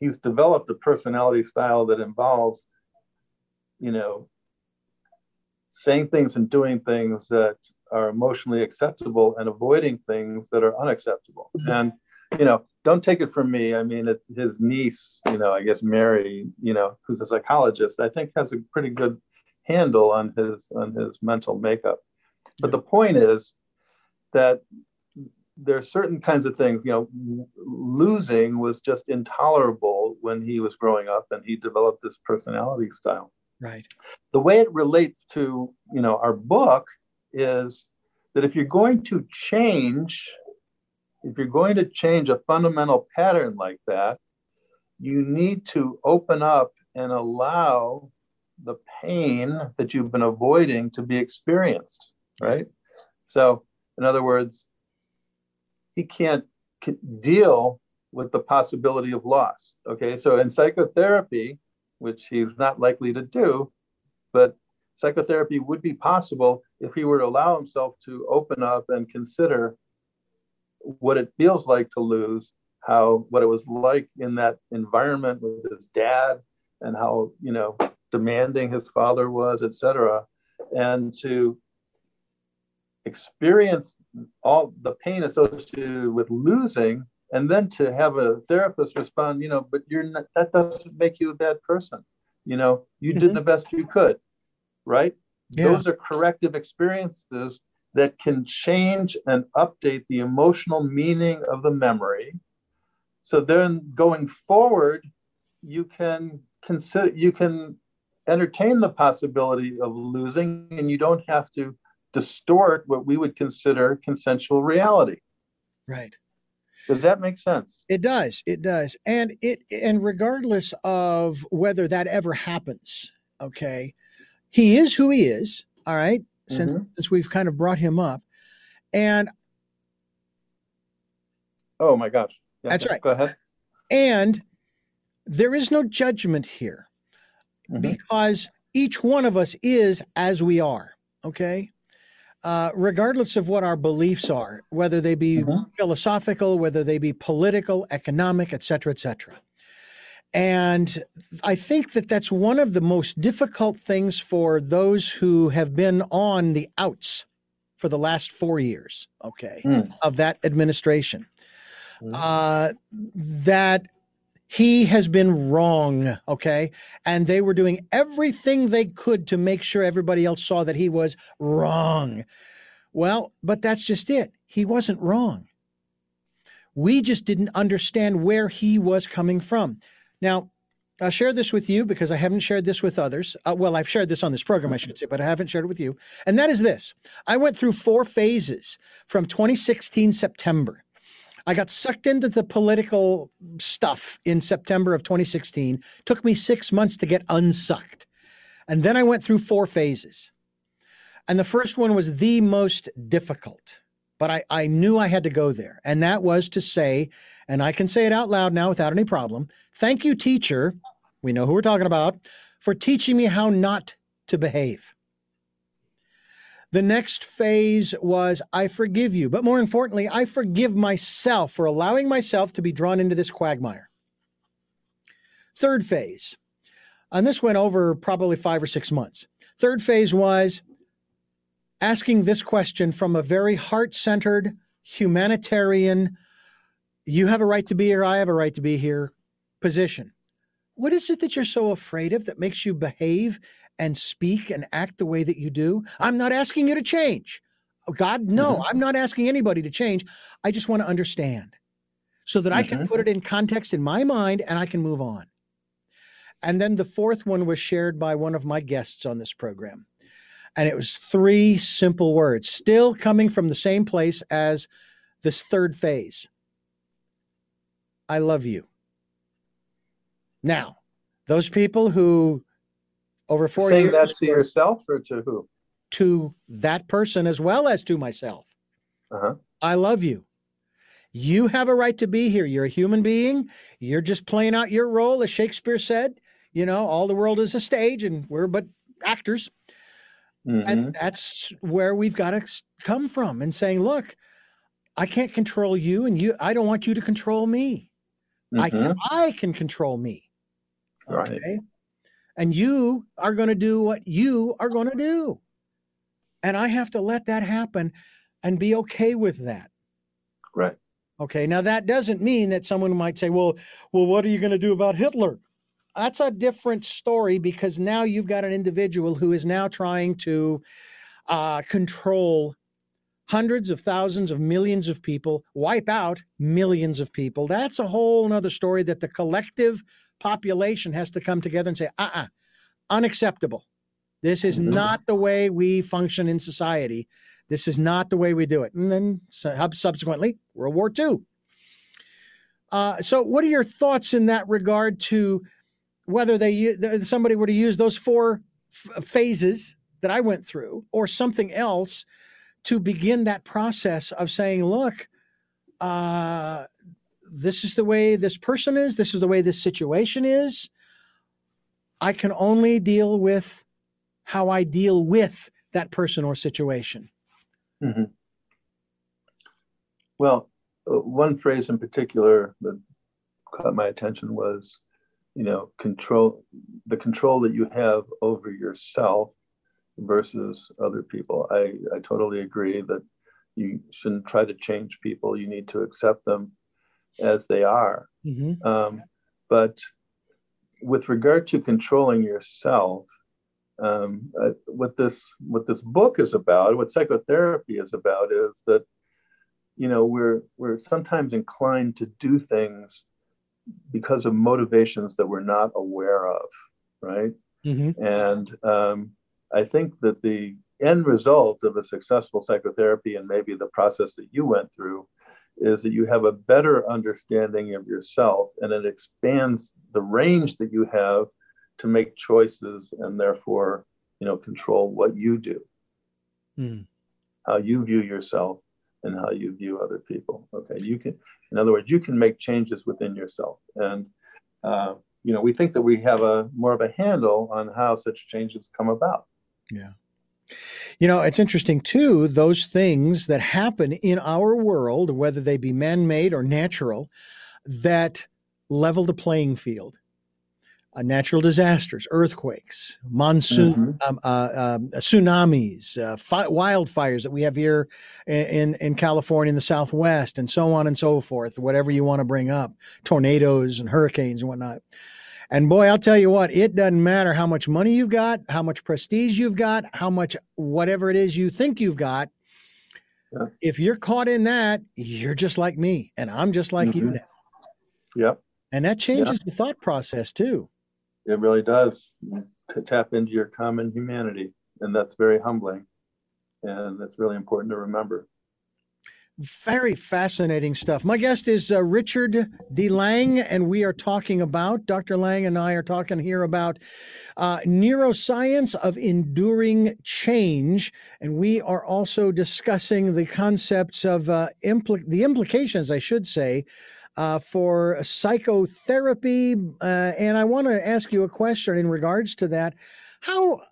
he's developed a personality style that involves, you know, saying things and doing things that are emotionally acceptable and avoiding things that are unacceptable. Mm-hmm. And you know, don't take it from me. I mean, it's his niece, you know, I guess Mary, you know, who's a psychologist, I think has a pretty good handle on his on his mental makeup. But the point is that there are certain kinds of things, you know, losing was just intolerable when he was growing up and he developed this personality style. Right. The way it relates to, you know, our book is that if you're going to change, if you're going to change a fundamental pattern like that, you need to open up and allow the pain that you've been avoiding to be experienced, right? So, in other words, he can't deal with the possibility of loss. Okay, so in psychotherapy, which he's not likely to do, but psychotherapy would be possible if he were to allow himself to open up and consider what it feels like to lose, how what it was like in that environment with his dad, and how you know demanding his father was, etc., and to experience all the pain associated with losing and then to have a therapist respond you know but you're not that doesn't make you a bad person you know you mm-hmm. did the best you could right yeah. those are corrective experiences that can change and update the emotional meaning of the memory so then going forward you can consider you can entertain the possibility of losing and you don't have to distort what we would consider consensual reality. Right. Does that make sense? It does. It does. And it and regardless of whether that ever happens, okay, he is who he is. All right. Since mm-hmm. since we've kind of brought him up. And oh my gosh. Yeah, that's right. Go ahead. And there is no judgment here mm-hmm. because each one of us is as we are. Okay. Uh, regardless of what our beliefs are, whether they be mm-hmm. philosophical, whether they be political, economic, et cetera, et cetera. And I think that that's one of the most difficult things for those who have been on the outs for the last four years, okay, mm. of that administration. Mm. Uh, that he has been wrong, okay? And they were doing everything they could to make sure everybody else saw that he was wrong. Well, but that's just it. He wasn't wrong. We just didn't understand where he was coming from. Now, I'll share this with you because I haven't shared this with others. Uh, well, I've shared this on this program, I should say, but I haven't shared it with you. And that is this I went through four phases from 2016 September I got sucked into the political stuff in September of 2016. Took me six months to get unsucked. And then I went through four phases. And the first one was the most difficult, but I, I knew I had to go there. And that was to say, and I can say it out loud now without any problem thank you, teacher. We know who we're talking about, for teaching me how not to behave. The next phase was, I forgive you. But more importantly, I forgive myself for allowing myself to be drawn into this quagmire. Third phase, and this went over probably five or six months. Third phase was asking this question from a very heart centered, humanitarian, you have a right to be here, I have a right to be here position. What is it that you're so afraid of that makes you behave and speak and act the way that you do. I'm not asking you to change. Oh, God, no, mm-hmm. I'm not asking anybody to change. I just want to understand so that mm-hmm. I can mm-hmm. put it in context in my mind and I can move on. And then the fourth one was shared by one of my guests on this program. And it was three simple words, still coming from the same place as this third phase I love you. Now, those people who over four Saying years. that to yourself or to who? To that person as well as to myself. Uh-huh. I love you. You have a right to be here. You're a human being. You're just playing out your role, as Shakespeare said. You know, all the world is a stage and we're but actors. Mm-hmm. And that's where we've got to come from and saying, look, I can't control you and you I don't want you to control me. Mm-hmm. I can I can control me. Okay? Right and you are going to do what you are going to do. And I have to let that happen and be okay with that. Right. Okay. Now that doesn't mean that someone might say, "Well, well, what are you going to do about Hitler?" That's a different story because now you've got an individual who is now trying to uh, control hundreds of thousands of millions of people, wipe out millions of people. That's a whole other story that the collective population has to come together and say, uh uh-uh, uh unacceptable. This is mm-hmm. not the way we function in society. This is not the way we do it. And then subsequently, World War II. Uh, so, what are your thoughts in that regard to whether they somebody were to use those four phases that I went through, or something else, to begin that process of saying, "Look, uh, this is the way this person is, this is the way this situation is. I can only deal with how I deal with that person or situation. Mm-hmm. Well, uh, one phrase in particular that caught my attention was, you know, control the control that you have over yourself versus other people. I, I totally agree that you shouldn't try to change people. You need to accept them as they are. Mm-hmm. Um, but with regard to controlling yourself, um, uh, what this what this book is about, what psychotherapy is about, is that you know we're we're sometimes inclined to do things because of motivations that we're not aware of, right? Mm-hmm. And um, I think that the end result of a successful psychotherapy and maybe the process that you went through is that you have a better understanding of yourself and it expands the range that you have to make choices and therefore you know control what you do mm. how you view yourself and how you view other people. Okay you can in other words you can make changes within yourself. And uh, you know we think that we have a more of a handle on how such changes come about. Yeah. You know, it's interesting too, those things that happen in our world, whether they be man made or natural, that level the playing field. Uh, natural disasters, earthquakes, monsoon, mm-hmm. um, uh, um, tsunamis, uh, fi- wildfires that we have here in, in California, in the Southwest, and so on and so forth, whatever you want to bring up, tornadoes and hurricanes and whatnot. And boy, I'll tell you what, it doesn't matter how much money you've got, how much prestige you've got, how much whatever it is you think you've got. Yeah. If you're caught in that, you're just like me, and I'm just like mm-hmm. you now. Yep. And that changes the thought process too. It really does to tap into your common humanity. And that's very humbling. And that's really important to remember. Very fascinating stuff. My guest is uh, Richard D. And we are talking about, Dr. Lang and I are talking here about uh, neuroscience of enduring change. And we are also discussing the concepts of uh, impl- the implications, I should say, uh, for psychotherapy. Uh, and I want to ask you a question in regards to that. How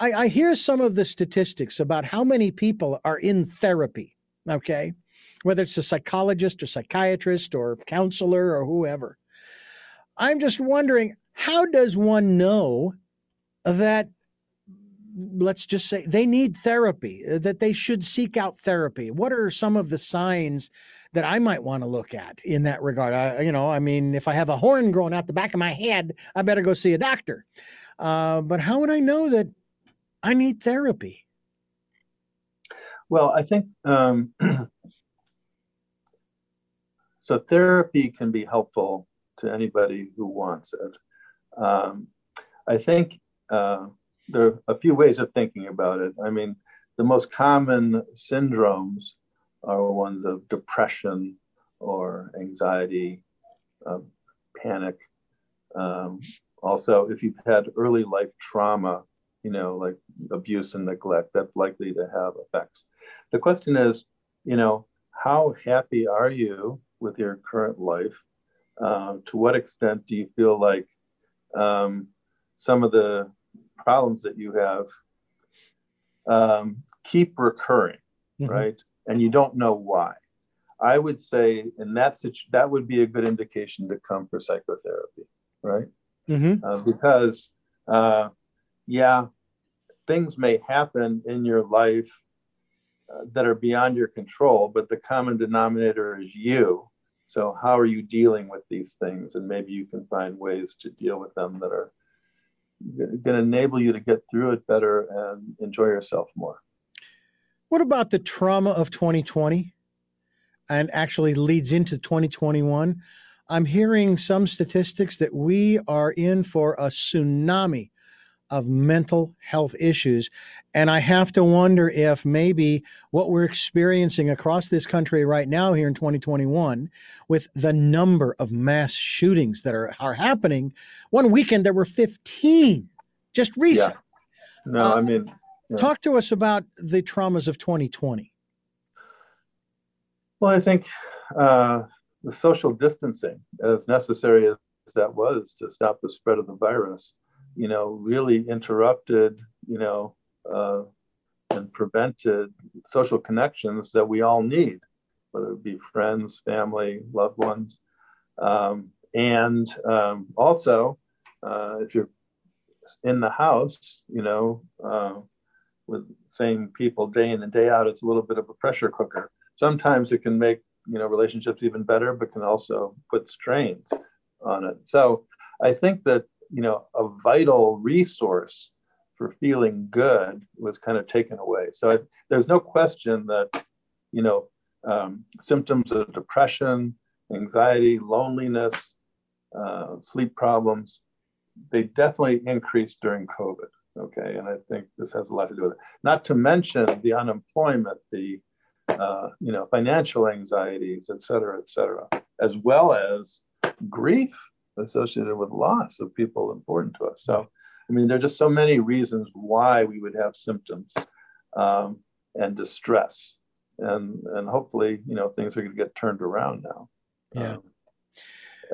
I, I hear some of the statistics about how many people are in therapy, okay? Whether it's a psychologist or psychiatrist or counselor or whoever. I'm just wondering how does one know that let's just say they need therapy, that they should seek out therapy? What are some of the signs that I might want to look at in that regard? I, you know, I mean, if I have a horn growing out the back of my head, I better go see a doctor. Uh, but how would I know that I need therapy? Well, I think um, so. Therapy can be helpful to anybody who wants it. Um, I think uh, there are a few ways of thinking about it. I mean, the most common syndromes are ones of depression or anxiety, uh, panic. Um, also, if you've had early life trauma, you know, like abuse and neglect, that's likely to have effects. The question is, you know, how happy are you with your current life? Uh, to what extent do you feel like um, some of the problems that you have um, keep recurring, mm-hmm. right? And you don't know why. I would say in that situation, that would be a good indication to come for psychotherapy, right? Mm-hmm. Uh, because, uh, yeah, things may happen in your life uh, that are beyond your control, but the common denominator is you. So, how are you dealing with these things? And maybe you can find ways to deal with them that are going to enable you to get through it better and enjoy yourself more. What about the trauma of 2020 and actually leads into 2021? I'm hearing some statistics that we are in for a tsunami of mental health issues. And I have to wonder if maybe what we're experiencing across this country right now here in 2021, with the number of mass shootings that are, are happening, one weekend there were 15 just recent. Yeah. No, uh, I mean, yeah. talk to us about the traumas of 2020. Well, I think uh, the social distancing, as necessary as that was to stop the spread of the virus, you know, really interrupted, you know, uh, and prevented social connections that we all need, whether it be friends, family, loved ones. Um, and um, also, uh, if you're in the house, you know, uh, with same people day in and day out, it's a little bit of a pressure cooker. Sometimes it can make, you know, relationships even better, but can also put strains on it. So I think that you know a vital resource for feeling good was kind of taken away. So I, there's no question that you know um, symptoms of depression, anxiety, loneliness, uh, sleep problems, they definitely increased during COVID. Okay, and I think this has a lot to do with it. Not to mention the unemployment, the uh, you know, financial anxieties, et cetera, et cetera, as well as grief associated with loss of people important to us. So, I mean, there are just so many reasons why we would have symptoms um, and distress, and and hopefully, you know, things are going to get turned around now. Yeah. Um,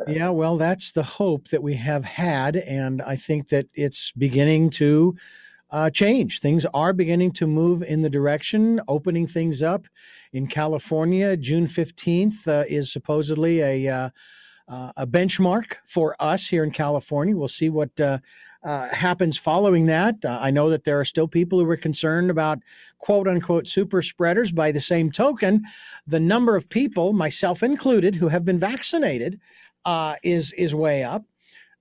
yeah, well, that's the hope that we have had, and I think that it's beginning to uh, change. Things are beginning to move in the direction, opening things up in California. June fifteenth uh, is supposedly a uh, uh a benchmark for us here in California. We'll see what. Uh, uh, happens following that. I know that there are still people who are concerned about quote unquote super spreaders. By the same token, the number of people, myself included, who have been vaccinated uh, is is way up.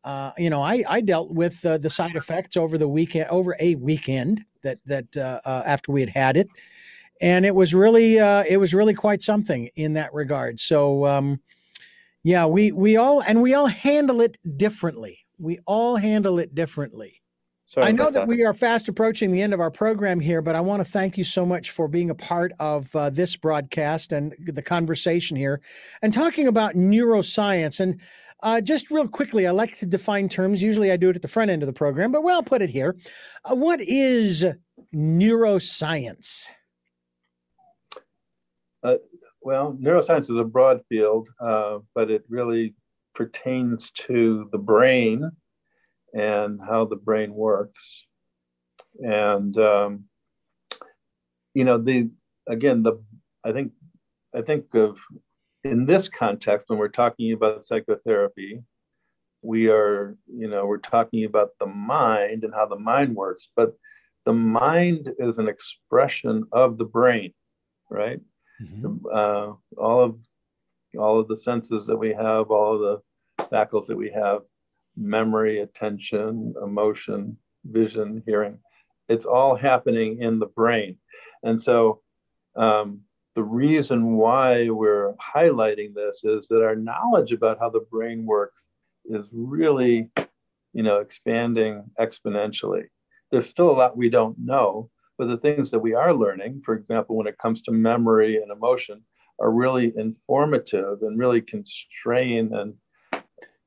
Uh, you know, I, I dealt with uh, the side effects over the weekend, over a weekend that that uh, uh, after we had had it, and it was really uh, it was really quite something in that regard. So, um, yeah, we we all and we all handle it differently. We all handle it differently. Sorry I know that, that, we are fast approaching the end of our program here, but I want to thank you so much for being a part of uh, this broadcast and the conversation here and talking about neuroscience. And uh, just real quickly, I like to define terms. Usually I do it at the front end of the program, but well, I'll put it here. Uh, what is neuroscience? Uh, well, neuroscience is a broad field, uh, but it really pertains to the brain and how the brain works. And um, you know, the again, the I think I think of in this context when we're talking about psychotherapy, we are you know we're talking about the mind and how the mind works, but the mind is an expression of the brain, right? Mm-hmm. Uh, all of all of the senses that we have, all of the faculties that we have memory, attention, emotion, vision, hearing. It's all happening in the brain. And so um, the reason why we're highlighting this is that our knowledge about how the brain works is really, you know, expanding exponentially. There's still a lot we don't know, but the things that we are learning, for example, when it comes to memory and emotion, are really informative and really constrain and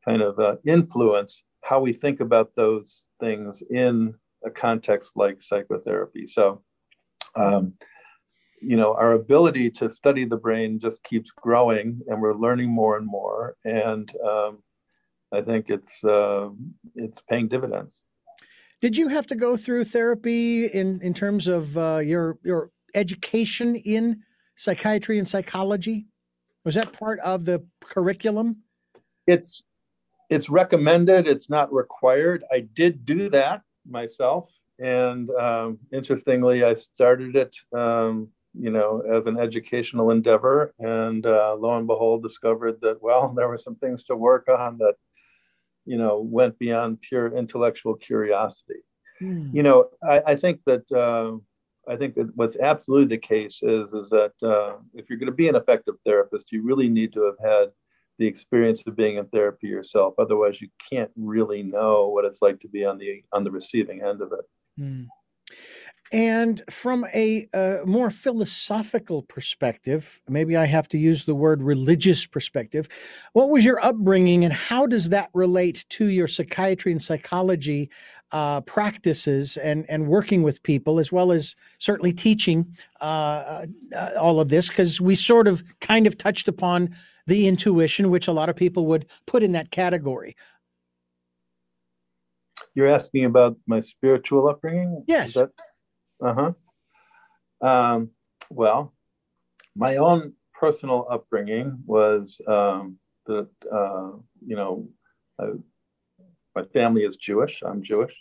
kind of uh, influence how we think about those things in a context like psychotherapy. So, um, you know, our ability to study the brain just keeps growing, and we're learning more and more. And um, I think it's uh, it's paying dividends. Did you have to go through therapy in in terms of uh, your your education in psychiatry and psychology? Was that part of the curriculum? It's it's recommended, it's not required. I did do that myself. And um, interestingly, I started it, um, you know, as an educational endeavor. And uh, lo and behold, discovered that, well, there were some things to work on that, you know, went beyond pure intellectual curiosity. Mm. You know, I, I think that. Uh, I think that what's absolutely the case is is that uh, if you're going to be an effective therapist, you really need to have had the experience of being in therapy yourself. Otherwise, you can't really know what it's like to be on the on the receiving end of it. Mm. And from a more philosophical perspective, maybe I have to use the word religious perspective. What was your upbringing, and how does that relate to your psychiatry and psychology uh, practices and and working with people, as well as certainly teaching uh, uh all of this? Because we sort of kind of touched upon the intuition, which a lot of people would put in that category. You're asking about my spiritual upbringing? Yes. Uh huh. Um, well, my own personal upbringing was um, that, uh, you know, uh, my family is Jewish. I'm Jewish.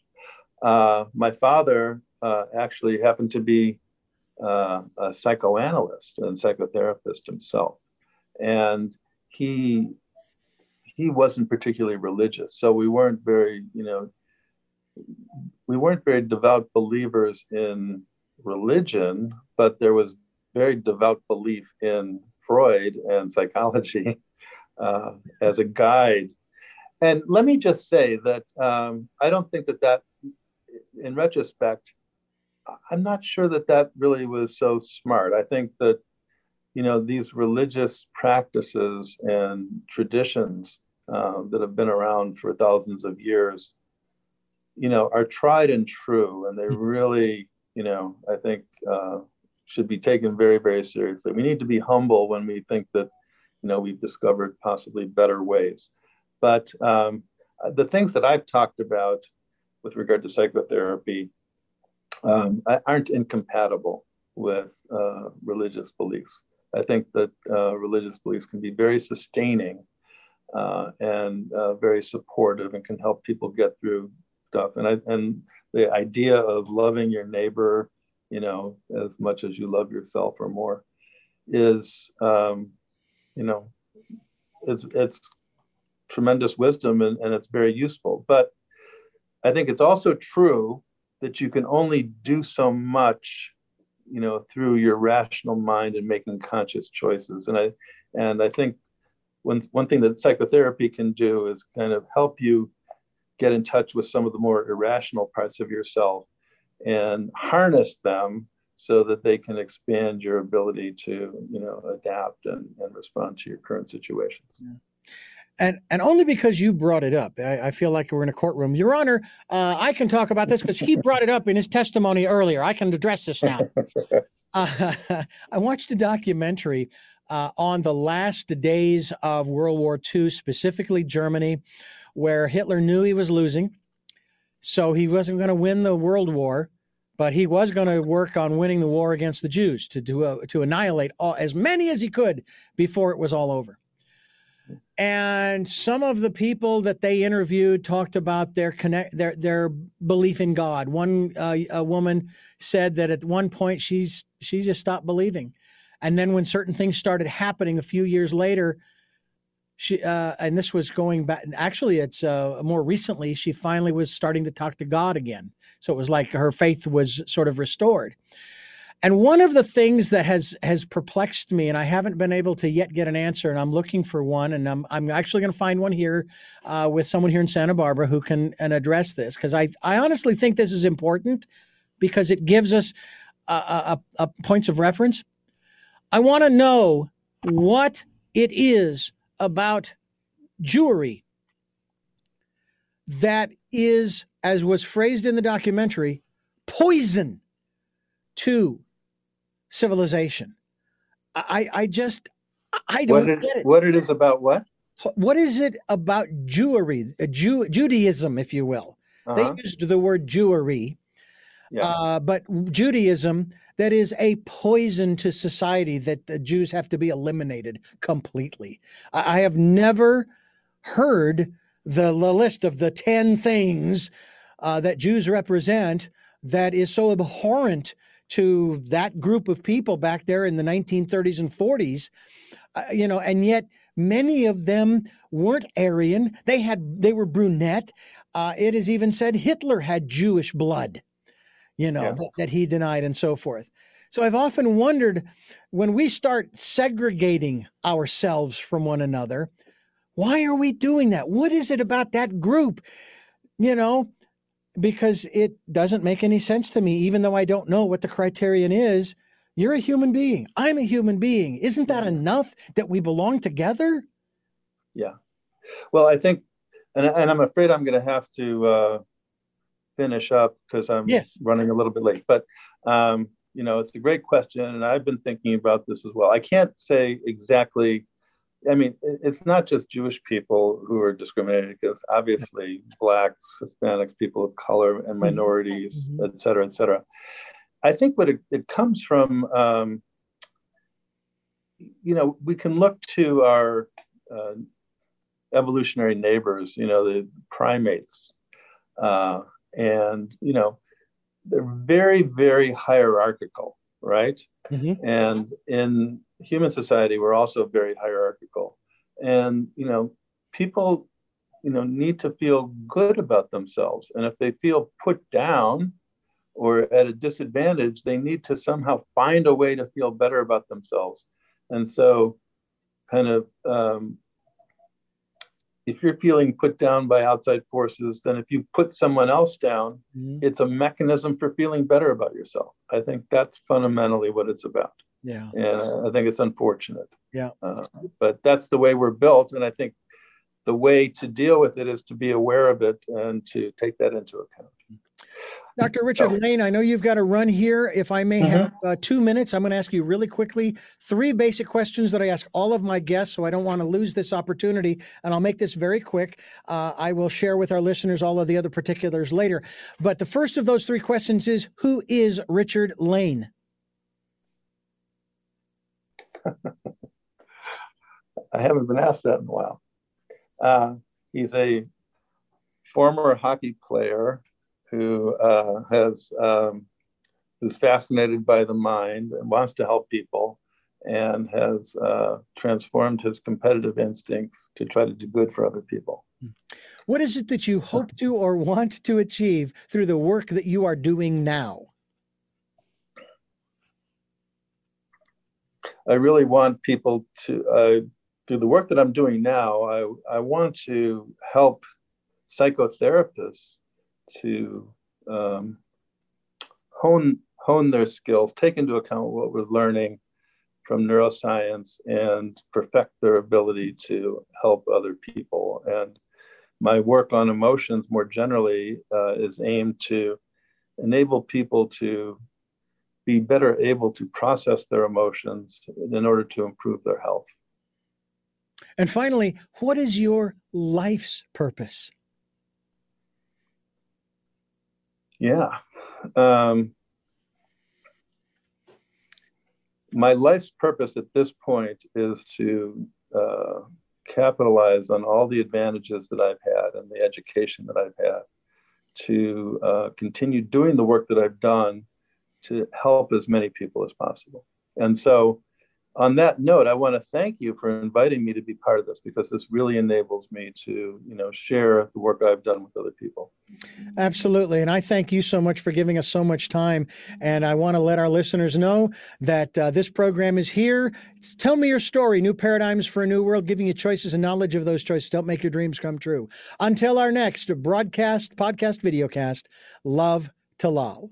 Uh, my father uh, actually happened to be uh, a psychoanalyst and psychotherapist himself and he he wasn't particularly religious, so we weren't very you know we weren't very devout believers in religion, but there was very devout belief in Freud and psychology uh, as a guide. And let me just say that um, I don't think that that, in retrospect, I'm not sure that that really was so smart. I think that you know, these religious practices and traditions uh, that have been around for thousands of years, you know, are tried and true, and they mm-hmm. really, you know, I think uh, should be taken very, very seriously. We need to be humble when we think that, you know, we've discovered possibly better ways. But um, the things that I've talked about with regard to psychotherapy um, aren't incompatible with uh, religious beliefs. I think that uh, religious beliefs can be very sustaining uh, and uh, very supportive and can help people get through stuff. And I, and the idea of loving your neighbor, you know, as much as you love yourself or more, is, um, you know, it's it's tremendous wisdom and, and it's very useful. But I think it's also true that you can only do so much you know through your rational mind and making conscious choices. And i and i think one one thing that psychotherapy can do is kind of help you get in touch with some of the more irrational parts of yourself and harness them so that they can expand your ability to you know adapt and, and respond to your current situations. Yeah and and only because you brought it up, I, I feel like we're in a courtroom. Your Honor, uh, I can talk about this because he brought it up in his testimony earlier. I can address this now. Uh, I watched a documentary uh, on the last days of World War II, specifically Germany, where Hitler knew he was losing, so he wasn't going to win the World War, but he was going to work on winning the war against the Jews to do to annihilate all, as many as he could before it was all over. And some of the people that they interviewed talked about their connect their their belief in God. One uh, a woman said that at one point she's she just stopped believing, and then when certain things started happening a few years later, she uh, and this was going back. Actually, it's uh, more recently. She finally was starting to talk to God again. So it was like her faith was sort of restored. And one of the things that has has perplexed me, and I haven't been able to yet get an answer, and I'm looking for one, and I'm I'm actually going to find one here uh, with someone here in Santa Barbara who can and address this because I I honestly think this is important because it gives us a, points of reference. I want to know what it is about Jewry that is, as was phrased in the documentary, poison to civilization. I, I just, I don't what get it. What it is about what? What is it about Jewry, uh, Jew, Judaism, if you will? Uh-huh. They used the word Jewry, yeah. uh, but Judaism that is a poison to society that the Jews have to be eliminated completely. I, I have never heard the, the, list of the 10 things uh, that Jews represent that is so abhorrent to that group of people back there in the 1930s and 40s, uh, you know, and yet many of them weren't Aryan. They had they were brunette. Uh, it is even said Hitler had Jewish blood, you know, yeah. that, that he denied and so forth. So I've often wondered when we start segregating ourselves from one another, why are we doing that? What is it about that group? You know, because it doesn't make any sense to me, even though I don't know what the criterion is. You're a human being. I'm a human being. Isn't that enough that we belong together? Yeah. Well, I think, and, and I'm afraid I'm going to have to uh, finish up because I'm yes. running a little bit late. But, um, you know, it's a great question. And I've been thinking about this as well. I can't say exactly I mean, it's not just Jewish people who are discriminated against. Obviously, blacks, Hispanics, people of color, and mm-hmm. minorities, mm-hmm. et cetera, et cetera. I think what it, it comes from, um, you know, we can look to our uh, evolutionary neighbors, you know, the primates, uh, and you know, they're very, very hierarchical, right? Mm-hmm. And in human society, we're also very hierarchical. And, you know, people, you know, need to feel good about themselves. And if they feel put down or at a disadvantage, they need to somehow find a way to feel better about themselves. And so, kind of, um, if you're feeling put down by outside forces, then if you put someone else down, mm-hmm. it's a mechanism for feeling better about yourself. I think that's fundamentally what it's about. Yeah. And I think it's unfortunate. Yeah. Uh, but that's the way we're built. And I think the way to deal with it is to be aware of it and to take that into account. Dr. Richard so, Lane, I know you've got to run here. If I may mm-hmm. have uh, two minutes, I'm going to ask you really quickly three basic questions that I ask all of my guests, so I don't want to lose this opportunity. And I'll make this very quick. Uh, I will share with our listeners all of the other particulars later. But the first of those three questions is Who is Richard Lane? I haven't been asked that in a while. Uh, he's a former hockey player who uh, has um, who's fascinated by the mind and wants to help people and has uh, transformed his competitive instincts to try to do good for other people. What is it that you hope to or want to achieve through the work that you are doing now? I really want people to, uh, through the work that I'm doing now, I, I want to help psychotherapists to um, hone hone their skills, take into account what we're learning from neuroscience, and perfect their ability to help other people. And my work on emotions more generally uh, is aimed to enable people to be better able to process their emotions in order to improve their health. And finally, what is your life's purpose? Yeah. Um, my life's purpose at this point is to uh, capitalize on all the advantages that I've had and the education that I've had to uh, continue doing the work that I've done to help as many people as possible. And so on that note, I want to thank you for inviting me to be part of this because this really enables me to, you know, share the work I've done with other people. Absolutely. And I thank you so much for giving us so much time. And I want to let our listeners know that uh, this program is here. It's Tell me your story, new paradigms for a new world, giving you choices and knowledge of those choices Don't make your dreams come true. Until our next broadcast, podcast, videocast, love to love.